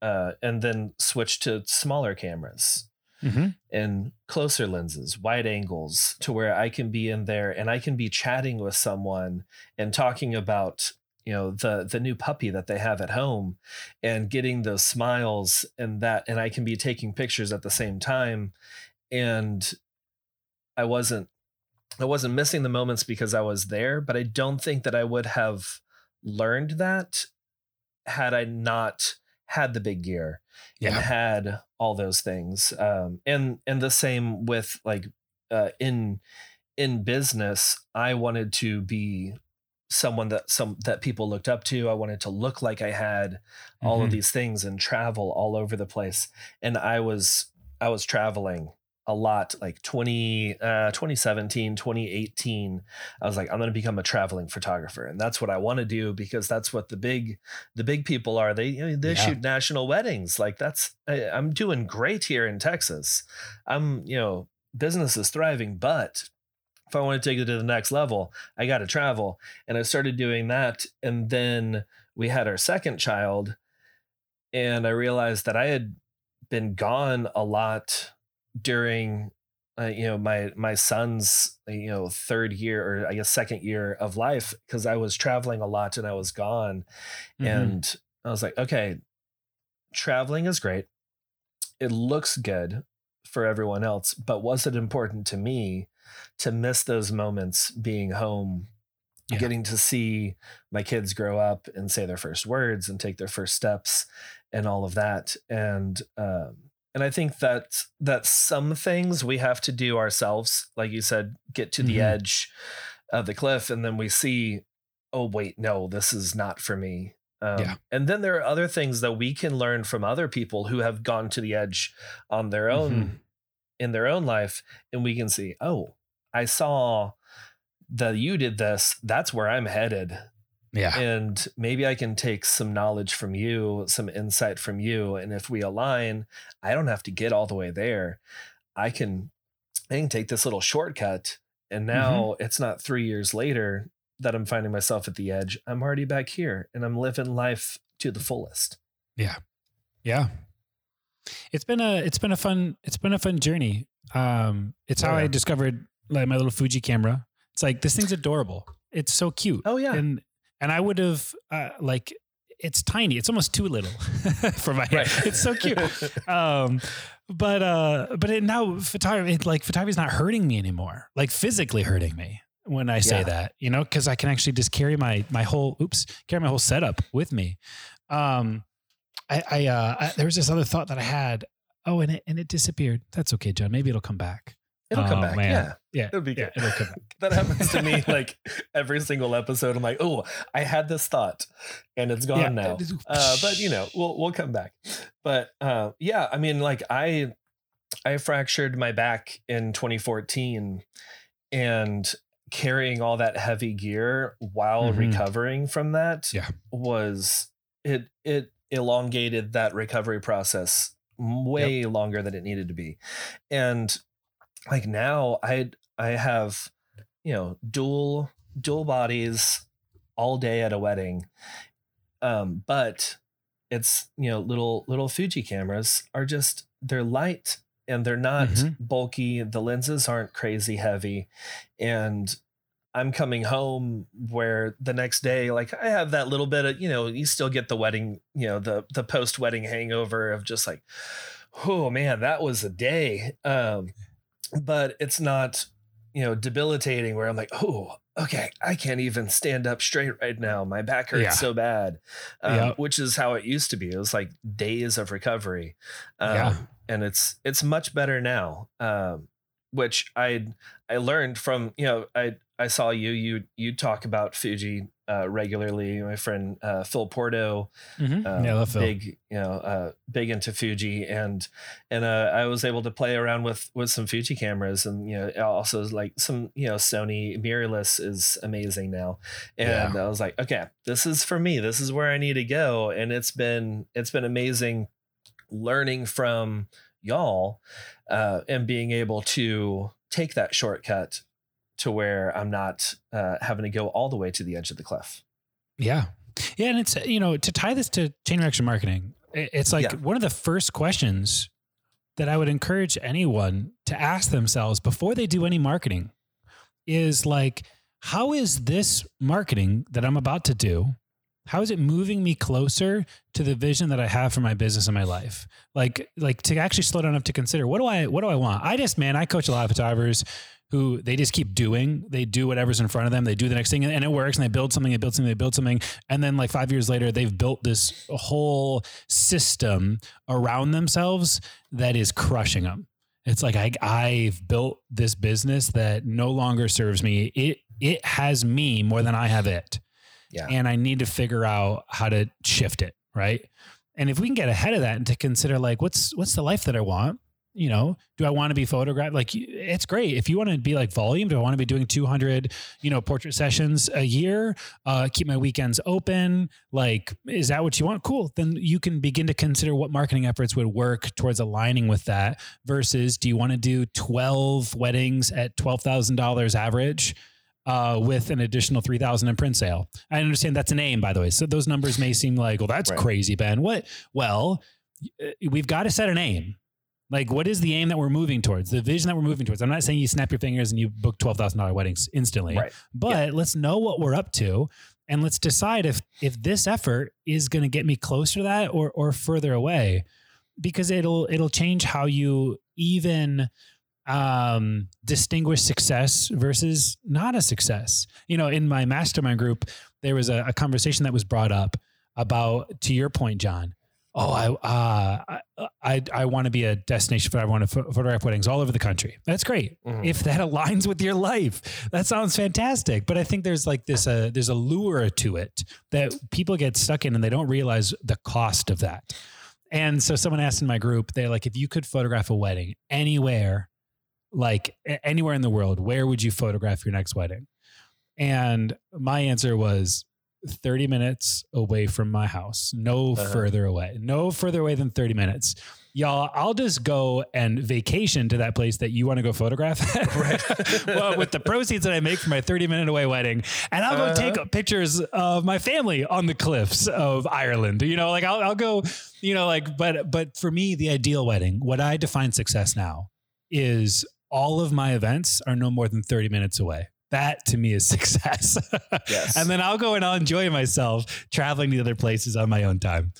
Speaker 2: uh, and then switch to smaller cameras
Speaker 1: Mm-hmm.
Speaker 2: and closer lenses, wide angles to where I can be in there and I can be chatting with someone and talking about you know the the new puppy that they have at home and getting those smiles and that and I can be taking pictures at the same time and I wasn't I wasn't missing the moments because I was there but I don't think that I would have learned that had I not had the big gear and
Speaker 1: Yeah.
Speaker 2: had all those things um and and the same with like uh in in business i wanted to be someone that some that people looked up to i wanted to look like i had all of
Speaker 1: Mhm.
Speaker 2: these things and travel all over the place and i was i was traveling a lot like 20 uh 2017 2018 i was like i'm going to become a traveling photographer and that's what i want to do because that's what the big the big people are. They you know, they
Speaker 1: Yeah.
Speaker 2: shoot national weddings. Like that's I, i'm doing great here in texas. I'm you know business is thriving but if i want to take it to the next level i got to travel. And i started doing that and then we had our second child and i realized that i had been gone a lot during uh, you know my my son's uh, you know third year or i guess second year of life because i was traveling a lot and i was gone
Speaker 1: Mhm.
Speaker 2: and i was like okay traveling is great it looks good for everyone else but was it important to me to miss those moments being home
Speaker 1: Yeah.
Speaker 2: getting to see my kids grow up and say their first words and take their first steps and all of that and um and i think that that some things we have to do ourselves like you said get to the
Speaker 1: Mhm.
Speaker 2: edge of the cliff and then we see oh wait no this is not for me um,
Speaker 1: Yeah.
Speaker 2: and then there are other things that we can learn from other people who have gone to the edge on their own
Speaker 1: Mhm.
Speaker 2: in their own life and we can see oh i saw that you did this that's where i'm headed
Speaker 1: Yeah.
Speaker 2: and maybe I can take some knowledge from you, some insight from you, and if we align, I don't have to get all the way there. I can, I can take this little shortcut, and now it's not three years later that I'm finding myself at the edge. I'm already back here, and I'm living life to the fullest.
Speaker 1: Yeah. Yeah. It's been a it's been a fun it's been a fun journey. Um it's how
Speaker 2: Oh,
Speaker 1: I discovered like my little Fuji camera. It's like this thing's adorable. It's so cute.
Speaker 2: Oh yeah,
Speaker 1: And and I would have uh, like it's tiny. It's almost too little for my
Speaker 2: Right.
Speaker 1: It's so cute. um, but uh, but it, now photography, it, like photography, is not hurting me anymore. Like physically hurting me when I say
Speaker 2: Yeah.
Speaker 1: that, you know, because I can actually just carry my my whole oops, carry my whole setup with me. Um, I, I, uh, I there was this other thought that I had. Oh, and it and it disappeared. That's okay, John. Maybe it'll come back.
Speaker 2: It'll come
Speaker 1: Oh,
Speaker 2: back.
Speaker 1: man.
Speaker 2: Yeah.
Speaker 1: Yeah,
Speaker 2: It'll be
Speaker 1: yeah,
Speaker 2: good.
Speaker 1: it'll come back.
Speaker 2: that happens to me like every single episode. I'm like, oh, I had this thought and it's gone
Speaker 1: Yeah.
Speaker 2: now. Uh, but you know, we'll we'll come back. But uh, yeah, I mean, like I I fractured my back in 2014, and carrying all that heavy gear while
Speaker 1: Mhm.
Speaker 2: recovering from that
Speaker 1: Yeah.
Speaker 2: was it it elongated that recovery process way longer than it needed to be, and like now I I have you know dual dual bodies all day at a wedding. Um but it's you know little little fuji cameras are just they're light and they're not
Speaker 1: Mhm.
Speaker 2: bulky. The lenses aren't crazy heavy. And i'm coming home where the next day like i have that little bit of you know you still get the wedding you know the the post wedding hangover of just like oh man that was a day. Um but it's not you know debilitating where i'm like oh okay i can't even stand up straight right now my back hurts
Speaker 1: Yeah.
Speaker 2: so bad um,
Speaker 1: Yeah.
Speaker 2: which is how it used to be it was like days of recovery um,
Speaker 1: Yeah.
Speaker 2: and it's it's much better now um, which i i learned from you know i i saw you you you talk about fuji uh, regularly. My friend uh, phil porto
Speaker 1: Mhm.
Speaker 2: um,
Speaker 1: yeah, Phil.
Speaker 2: big you know uh, big into Fuji. And and uh, I was able to play around with with some Fuji cameras and you know also like some you know Sony mirrorless is amazing now. And I was like okay this is for me. This is where I need to go. And it's been it's been amazing learning from y'all uh, and being able to take that shortcut to where I'm not uh, having to go all the way to the edge of the cliff.
Speaker 1: Yeah. Yeah. And it's, you know, to tie this to chain reaction marketing, it's like
Speaker 2: Yeah.
Speaker 1: one of the first questions that I would encourage anyone to ask themselves before they do any marketing is like, how is this marketing that I'm about to do? How is it moving me closer to the vision that I have for my business and my life? Like, like to actually slow down enough to consider what do I, what do I want? I just, man, I coach a lot of photographers who they just keep doing. They do whatever's in front of them. They do the next thing and it works and they build something, they build something, they build something. And then like five years later, they've built this whole system around themselves that is crushing them. It's like I, I've built this business that no longer serves me. It it has me more than I have it,
Speaker 2: Yeah.
Speaker 1: and I need to figure out how to shift it. Right, and if we can get ahead of that and to consider like what's what's the life that I want, you know, do I want to be photographed? Like it's great if you want to be like volume. Do I want to be doing two hundred, you know, portrait sessions a year? Uh, keep my weekends open. Like, is that what you want? Cool. Then you can begin to consider what marketing efforts would work towards aligning with that. Versus, do you want to do twelve weddings at twelve thousand dollars average? Uh, with an additional 3000 in print sale. I understand that's an aim, by the way. So those numbers may seem like, well, that's
Speaker 2: Right.
Speaker 1: crazy, Ben. What? Well, uh, we've got to set an aim. Like, what is the aim that we're moving towards? The vision that we're moving towards. I'm not saying you snap your fingers and you book twelve thousand dollar weddings instantly,
Speaker 2: Right.
Speaker 1: but let's know what we're up to, and let's decide if if this effort is going to get me closer to that or or further away, because it'll it'll change how you even um distinguish success versus not a success you know in my mastermind group there was a, a conversation that was brought up about to your point john oh i uh i i, I want to be a destination for i want to pho- photograph weddings all over the country. That's great.
Speaker 2: Mhm.
Speaker 1: if that aligns with your life that sounds fantastic. But i think there's like this uh, there's a lure to it that people get stuck in and they don't realize the cost of that. And so someone asked in my group they're like if you could photograph a wedding anywhere like anywhere in the world where would you photograph your next wedding? And my answer was 30 minutes away from my house. No
Speaker 2: Uh-huh.
Speaker 1: further away. No further away than 30 minutes. Y'all i'll just go and vacation to that place that you want to go photograph.
Speaker 2: Right.
Speaker 1: well with the proceeds that i make from my 30 minute away wedding. And i'll go
Speaker 2: Uh-huh.
Speaker 1: take pictures of my family on the cliffs of ireland. You know like I'll, I'll go you know like but but for me the ideal wedding what i define success now is all of my events are no more than 30 minutes away That to me is success.
Speaker 2: Yes.
Speaker 1: and then I'll go and I'll enjoy myself traveling to other places on my own time.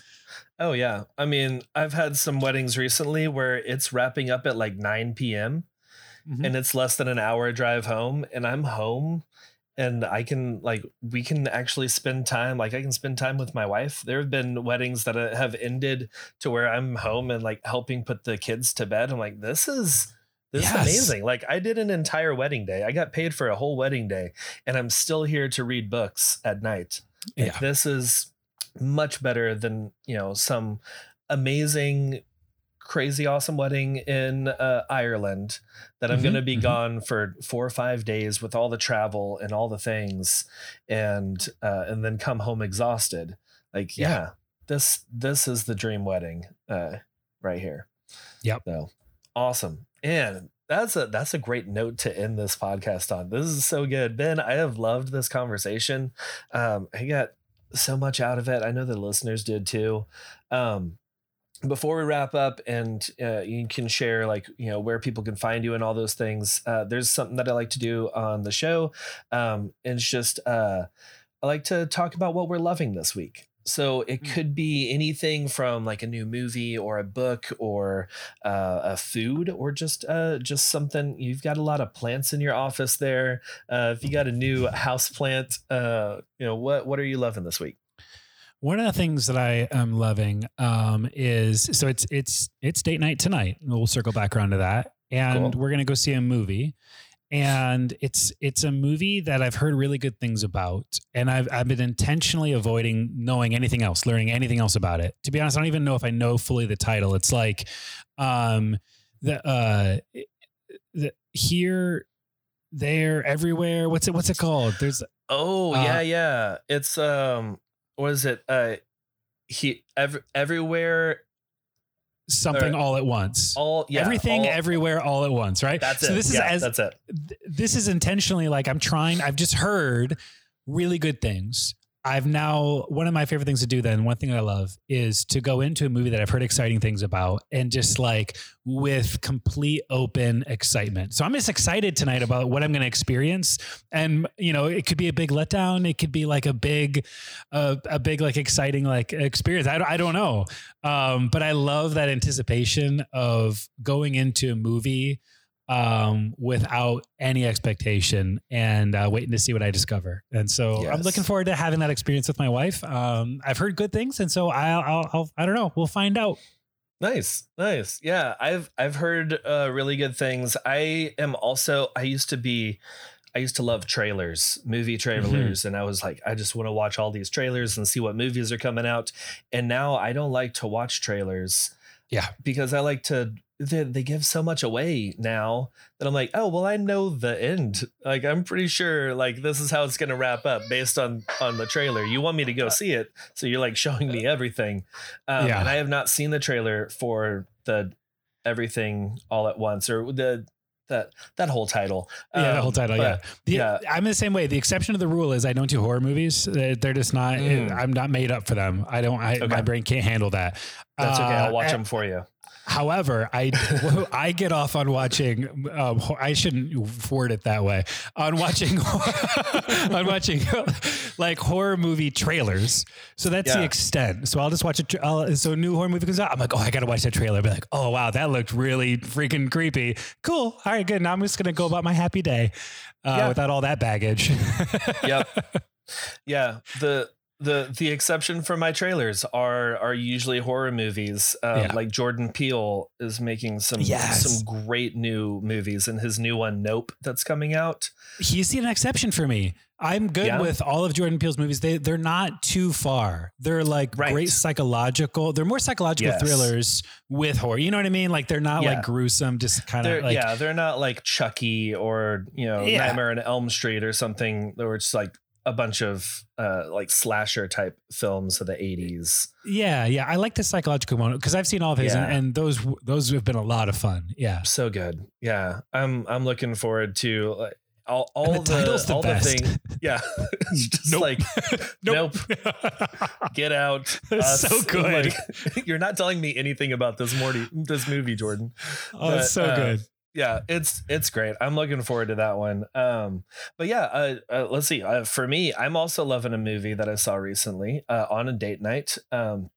Speaker 2: Oh yeah. I mean, I've had some weddings recently where it's wrapping up at like 9 p.m.
Speaker 1: Mhm.
Speaker 2: and it's less than an hour drive home and I'm home and I can like we can actually spend time like I can spend time with my wife. There have been weddings that uh, have ended to where I'm home and like helping put the kids to bed. I'm like this is this
Speaker 1: Yes.
Speaker 2: is amazing. Like I did an entire wedding day. I got paid for a whole wedding day and I'm still here to read books at night. Like,
Speaker 1: Yeah.
Speaker 2: This is much better than, you know, some amazing crazy awesome wedding in uh, Ireland that I'm
Speaker 1: Mhm,
Speaker 2: going to be
Speaker 1: mhm.
Speaker 2: gone for 4 or 5 days with all the travel and all the things and uh, and then come home exhausted. Like yeah,
Speaker 1: Yeah.
Speaker 2: this this is the dream wedding uh, right here.
Speaker 1: Yep.
Speaker 2: So awesome. And that's a that's a great note to end this podcast on. This is so good. Ben, I have loved this conversation. Um, I got so much out of it. I know the listeners did too. Um, before we wrap up and uh, you can share like you know where people can find you and all those things uh, there's something that i like to do on the show um, and it's just uh, i like to talk about what we're loving this week so it
Speaker 1: Mm.
Speaker 2: could be anything from like a new movie or a book or uh, a food or just uh, just something you've got a lot of plants in your office there uh, if you got a new house plant uh, you know what what are you loving this week
Speaker 1: One of the things that I am loving um, is so it's it's it's date night tonight. We'll circle back around to that, and
Speaker 2: Cool.
Speaker 1: we're gonna go see a movie. And it's it's a movie that I've heard really good things about, and I've I've been intentionally avoiding knowing anything else, learning anything else about it. To be honest, I don't even know if I know fully the title. It's like, um, the uh, the here, there, everywhere. What's it? What's it called? There's
Speaker 2: Oh
Speaker 1: Uh,
Speaker 2: yeah, yeah. It's um, what is it? Uh, he ev- everywhere,
Speaker 1: something all at once.
Speaker 2: all yeah,
Speaker 1: everything
Speaker 2: all-
Speaker 1: everywhere all at once right
Speaker 2: That's
Speaker 1: so
Speaker 2: it.
Speaker 1: this is
Speaker 2: yeah,
Speaker 1: as
Speaker 2: that's it.
Speaker 1: th- this is intentionally like i'm trying i've just heard really good things i've now one of my favorite things to do then one thing i love is to go into a movie that i've heard exciting things about and just like with complete open excitement. So i'm just excited tonight about what i'm going to experience. And you know it could be a big letdown. It could be like a big uh, a big like exciting like experience. I, don't- I don't know. Um, but i love that anticipation of going into a movie um, without any expectation and uh, waiting to see what I discover. And so I'm looking forward to having that experience with my wife. Um, I've heard good things, and so I'll, I'll, I'll I don't know. We'll find out.
Speaker 2: Nice, nice. Yeah, I've I've heard uh, really good things. I am also. I used to be. I used to love trailers, movie trailers, and I was like, I just want to watch all these trailers and see what movies are coming out. And now I don't like to watch trailers.
Speaker 1: Yeah.
Speaker 2: because I like to. They, they give so much away now that I'm like, oh well, I know the end. Like I'm pretty sure like this is how it's gonna wrap up based on on the trailer. You want me to go see it, so you're like showing me everything. Um,
Speaker 1: Yeah.
Speaker 2: And I have not seen the trailer for the everything all at once or the that that whole title.
Speaker 1: Yeah, the
Speaker 2: Um,
Speaker 1: whole title. Yeah.
Speaker 2: but-
Speaker 1: The,
Speaker 2: yeah.
Speaker 1: I'm the same way. The exception to the rule is I don't do horror movies. They- They're just not.
Speaker 2: Mm.
Speaker 1: I'm not made up for them. I don't. I,
Speaker 2: Okay.
Speaker 1: My brain can't handle that.
Speaker 2: That's okay.
Speaker 1: Uh,
Speaker 2: I'll watch
Speaker 1: eh,
Speaker 2: them for you.
Speaker 1: However, I I get off on watching. Um, I shouldn't word it that way. On watching, on watching like horror movie trailers. So that's the extent. So I'll just watch a. Tra- I'll, so a new horror movie comes out. I'm like, oh, I gotta watch that trailer. I'll be like, oh wow, that looked really freaking creepy. Cool. All right, good. Now I'm just gonna go about my happy day uh,
Speaker 2: Yeah.
Speaker 1: without all that baggage.
Speaker 2: Yep. Yeah. The the the exception for my trailers are are usually horror movies. Um,
Speaker 1: Yeah.
Speaker 2: Like Jordan Peele is making some
Speaker 1: Yes.
Speaker 2: some great new movies, and his new one, Nope, that's coming out.
Speaker 1: He's an exception for me. I'm good
Speaker 2: Yeah?
Speaker 1: with all of Jordan Peele's movies. They they're not too far. They're like
Speaker 2: Right.
Speaker 1: great psychological. They're more psychological
Speaker 2: Yes.
Speaker 1: thrillers with horror. You know what I mean? Like they're not
Speaker 2: Yeah.
Speaker 1: like gruesome. Just kind of like
Speaker 2: yeah, they're not like Chucky or you know. Nightmare on Elm Street or something. Were just like a bunch of uh, like slasher type films of the eighties.
Speaker 1: yeah, yeah. I like the psychological one because I've seen all of his,
Speaker 2: Yeah.
Speaker 1: and, and those those have been a lot of fun. Yeah.
Speaker 2: So good. Yeah, I'm I'm looking forward to like, all all
Speaker 1: And the
Speaker 2: the,
Speaker 1: title's the
Speaker 2: all the thing. Yeah, it's just
Speaker 1: Nope.
Speaker 2: like nope. Get out.
Speaker 1: So good.
Speaker 2: Like, you're not telling me anything about this Morty, this movie, Jordan.
Speaker 1: oh, it's so
Speaker 2: uh,
Speaker 1: good.
Speaker 2: Yeah, it's it's great. I'm looking forward to that one. Um, but yeah, uh, uh, let's see. Uh, for me, I'm also loving a movie that I saw recently uh, on a date night. Um,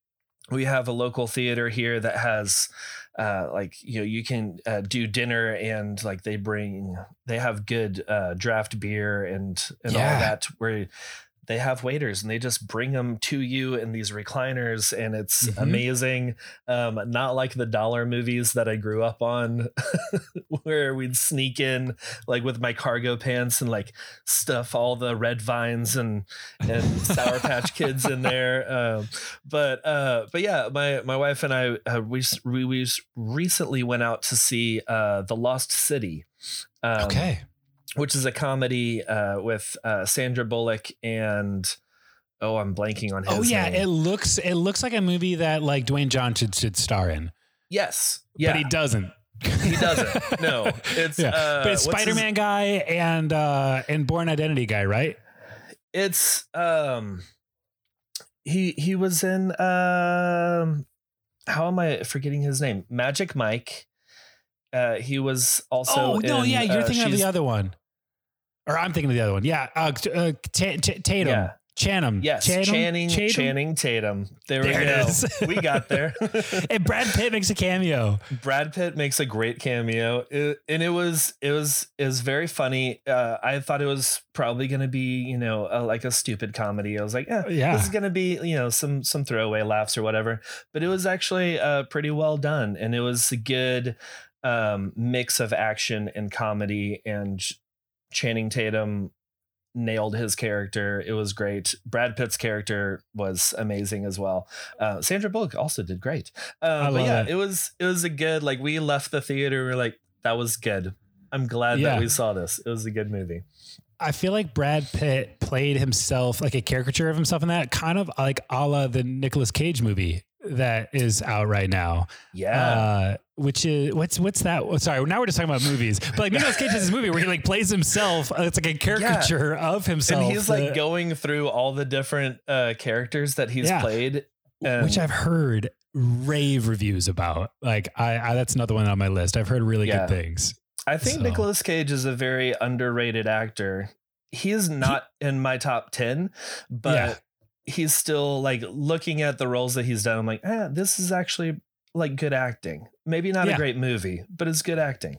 Speaker 2: we have a local theater here that has uh, like you know you can uh, do dinner and like they bring they have good uh, draft beer and and
Speaker 1: Yeah.
Speaker 2: all that where they have waiters and they just bring them to you in these recliners and it's
Speaker 1: Mhm.
Speaker 2: amazing um not like the dollar movies that i grew up on where we'd sneak in like with my cargo pants and like stuff all the red vines and and sour patch kids in there um but uh but yeah my my wife and i uh, we, we we recently went out to see uh the lost city um,
Speaker 1: okay.
Speaker 2: Which is a comedy uh, with uh, Sandra Bullock and oh, I'm blanking on his
Speaker 1: Oh yeah,
Speaker 2: name.
Speaker 1: it looks it looks like a movie that like Dwayne Johnson should star in,
Speaker 2: yes, yeah,
Speaker 1: but he doesn't.
Speaker 2: He doesn't. No, it's
Speaker 1: yeah.
Speaker 2: uh,
Speaker 1: but it's Spider Man guy and uh and Bourne Identity guy, right?
Speaker 2: It's um, he he was in um, how am I forgetting his name? Magic Mike. Uh, he was also.
Speaker 1: oh no,
Speaker 2: in,
Speaker 1: yeah, you're
Speaker 2: uh,
Speaker 1: thinking of the other one, or I'm thinking of the other one. Yeah, uh, t- uh, Ta- Ta- Tatum,
Speaker 2: Yeah.
Speaker 1: Channing,
Speaker 2: Yes,
Speaker 1: Channing,
Speaker 2: Channing
Speaker 1: Tatum?
Speaker 2: Channing Tatum. There,
Speaker 1: There
Speaker 2: we go.
Speaker 1: is.
Speaker 2: we got there.
Speaker 1: and Brad Pitt makes a cameo.
Speaker 2: Brad Pitt makes a great cameo, It- and it was it was it was very funny. Uh, I thought it was probably going to be you know a, like a stupid comedy. I was like, yeah,
Speaker 1: Yeah.
Speaker 2: this is going to be you know some some throwaway laughs or whatever. But it was actually uh, pretty well done, and it was a good um, mix of action and comedy. And Channing Tatum nailed his character. It was great. Brad Pitt's character was amazing as well. Uh, Sandra Bullock also did great. Uh, but yeah,
Speaker 1: it.
Speaker 2: it was it was a good like we left the theater. We are like that was good. I'm glad
Speaker 1: Yeah.
Speaker 2: that we saw this. It was a good movie.
Speaker 1: I feel like Brad Pitt played himself like a caricature of himself in that, kind of like a la the Nicolas Cage movie that is out right now.
Speaker 2: Yeah.
Speaker 1: Uh, which is what's what's that? oh, Sorry, now we're just talking about movies. But like Nicolas Cage has this movie where he like plays himself. uh, It's like a caricature of himself,
Speaker 2: and he's like
Speaker 1: uh,
Speaker 2: going through all the different uh characters that he's
Speaker 1: Yeah.
Speaker 2: played. and-
Speaker 1: which I've heard rave reviews about. Like I, I that's another one on my list. I've heard really
Speaker 2: Yeah.
Speaker 1: good things.
Speaker 2: I think
Speaker 1: So-
Speaker 2: Nicolas Cage is a very underrated actor. He is not in my top 10, but
Speaker 1: Yeah.
Speaker 2: He's still like looking at the roles that he's done. I'm like, eh, this is actually like good acting. Maybe not
Speaker 1: Yeah.
Speaker 2: a great movie, but it's good acting.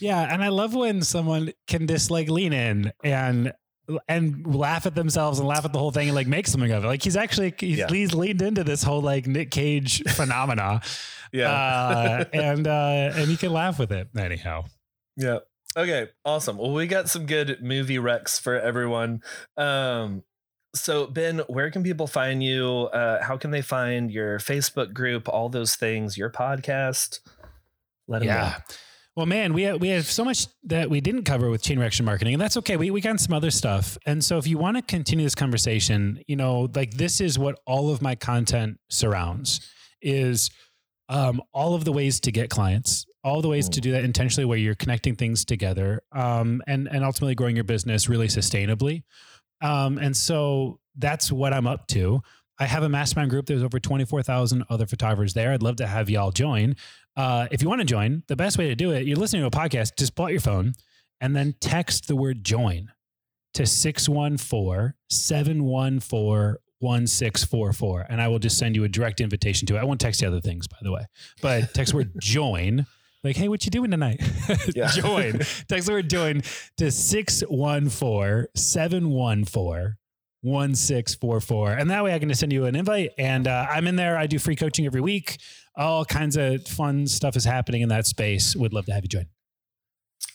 Speaker 1: Yeah, and I love when someone can just like lean in and and laugh at themselves and laugh at the whole thing and like make something of it. Like he's actually he's,
Speaker 2: Yeah.
Speaker 1: he's leaned into this whole like Nick Cage phenomena. uh, and uh, and he can laugh with it anyhow.
Speaker 2: Yeah. Okay. Awesome. Well, we got some good movie recs for everyone. Um, so Ben, where can people find you? Uh, how can they find your Facebook group? All those things. Your podcast. Let them
Speaker 1: Yeah. Well, man, we have, we have so much that we didn't cover with chain reaction marketing, and that's okay. We we got some other stuff, and so if you want to continue this conversation, you know, like this is what all of my content surrounds is um, all of the ways to get clients, all the ways to do that intentionally, where you're connecting things together, um, and and ultimately growing your business really sustainably. Um, and so that's what I'm up to. I have a mastermind group. There's over 24,000 other photographers there. I'd love to have y'all join. Uh, if you want to join, the best way to do it, you're listening to a podcast, just pull out your phone and then text the word join to 614 714 1644. And I will just send you a direct invitation to it. I won't text you other things, by the way, but text word join. Like, hey, what you doing tonight?
Speaker 2: Yeah.
Speaker 1: join. Text the word join to 614 714 1644. And that way I can just send you an invite. And uh, I'm in there. I do free coaching every week. All kinds of fun stuff is happening in that space. Would love to have you join.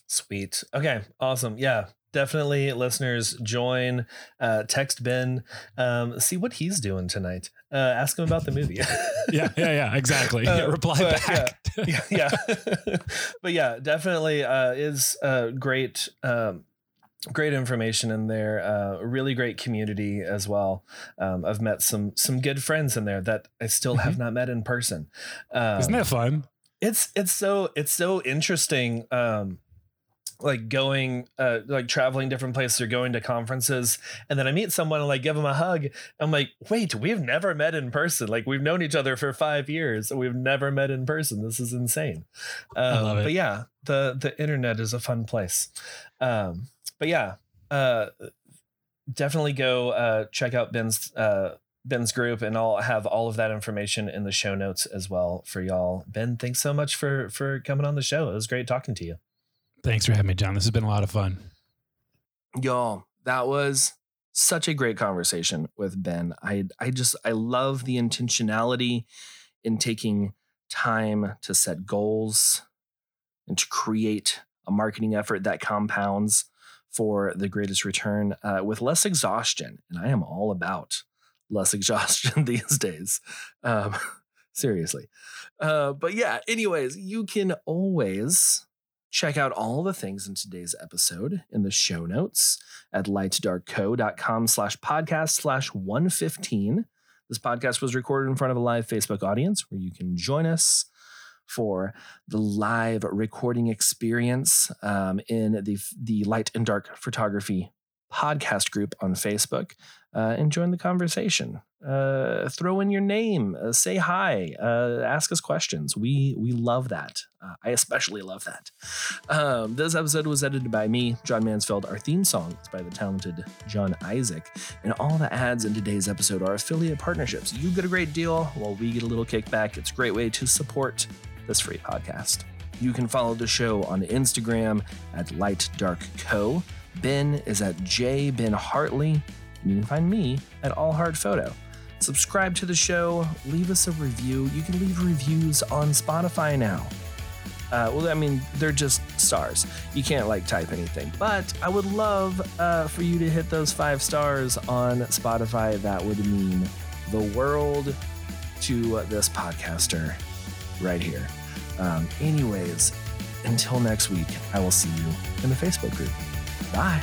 Speaker 2: Sweet. Okay. Awesome. Yeah. Definitely, listeners, join. Uh, text Ben. Um, see what he's doing tonight. Uh, ask him about the movie.
Speaker 1: Yeah, yeah, yeah, exactly.
Speaker 2: Uh,
Speaker 1: Reply back.
Speaker 2: yeah, yeah. but yeah, definitely uh, is uh, great. Um, great information in there. Uh, really great community as well. Um, I've met some some good friends in there that I still have not met in person. Um,
Speaker 1: Isn't that fun?
Speaker 2: it's it's so it's so interesting um like going uh like traveling different places or going to conferences and then i meet someone and like give them a hug i'm like wait we've never met in person. Like we've known each other for five years and we've never met in person. This is insane. Um, but yeah the the internet is a fun place. Um but yeah uh definitely go uh check out ben's uh ben's group and i'll have all of that information in the show notes as well for y'all. Ben thanks so much for for coming on the show. It was great talking to you
Speaker 1: Thanks for having me, John. This has been a lot of fun.
Speaker 2: Y'all, that was such a great conversation with Ben. I I just I love the intentionality in taking time to set goals and to create a marketing effort that compounds for the greatest return uh, with less exhaustion. And I am all about less exhaustion these days. Um, seriously. Uh, but yeah, anyways, you can always check out all the things in today's episode in the show notes at lightdarkco.com slash podcast slash 115. This podcast was recorded in front of a live Facebook audience where you can join us for the live recording experience um, in the, the Light and Dark Photography podcast group on Facebook uh, and join the conversation. Uh, throw in your name, uh, say hi, uh, ask us questions. We we love that. Uh, I especially love that. Um, this episode was edited by me, John Mansfield. Our theme song is by the talented John Isaac, and all the ads in today's episode are affiliate partnerships. You get a great deal, while we get a little kickback. It's a great way to support this free podcast. You can follow the show on Instagram at Light Dark Co. Ben is at J Ben Hartley. And you can find me at All Hard Photo. Subscribe to the show, leave us a review. You can leave reviews on Spotify now. Uh, well, I mean, they're just stars. You can't like type anything. But I would love uh, for you to hit those five stars on Spotify. That would mean the world to this podcaster right here. Um, anyways, until next week, I will see you in the Facebook group. Bye.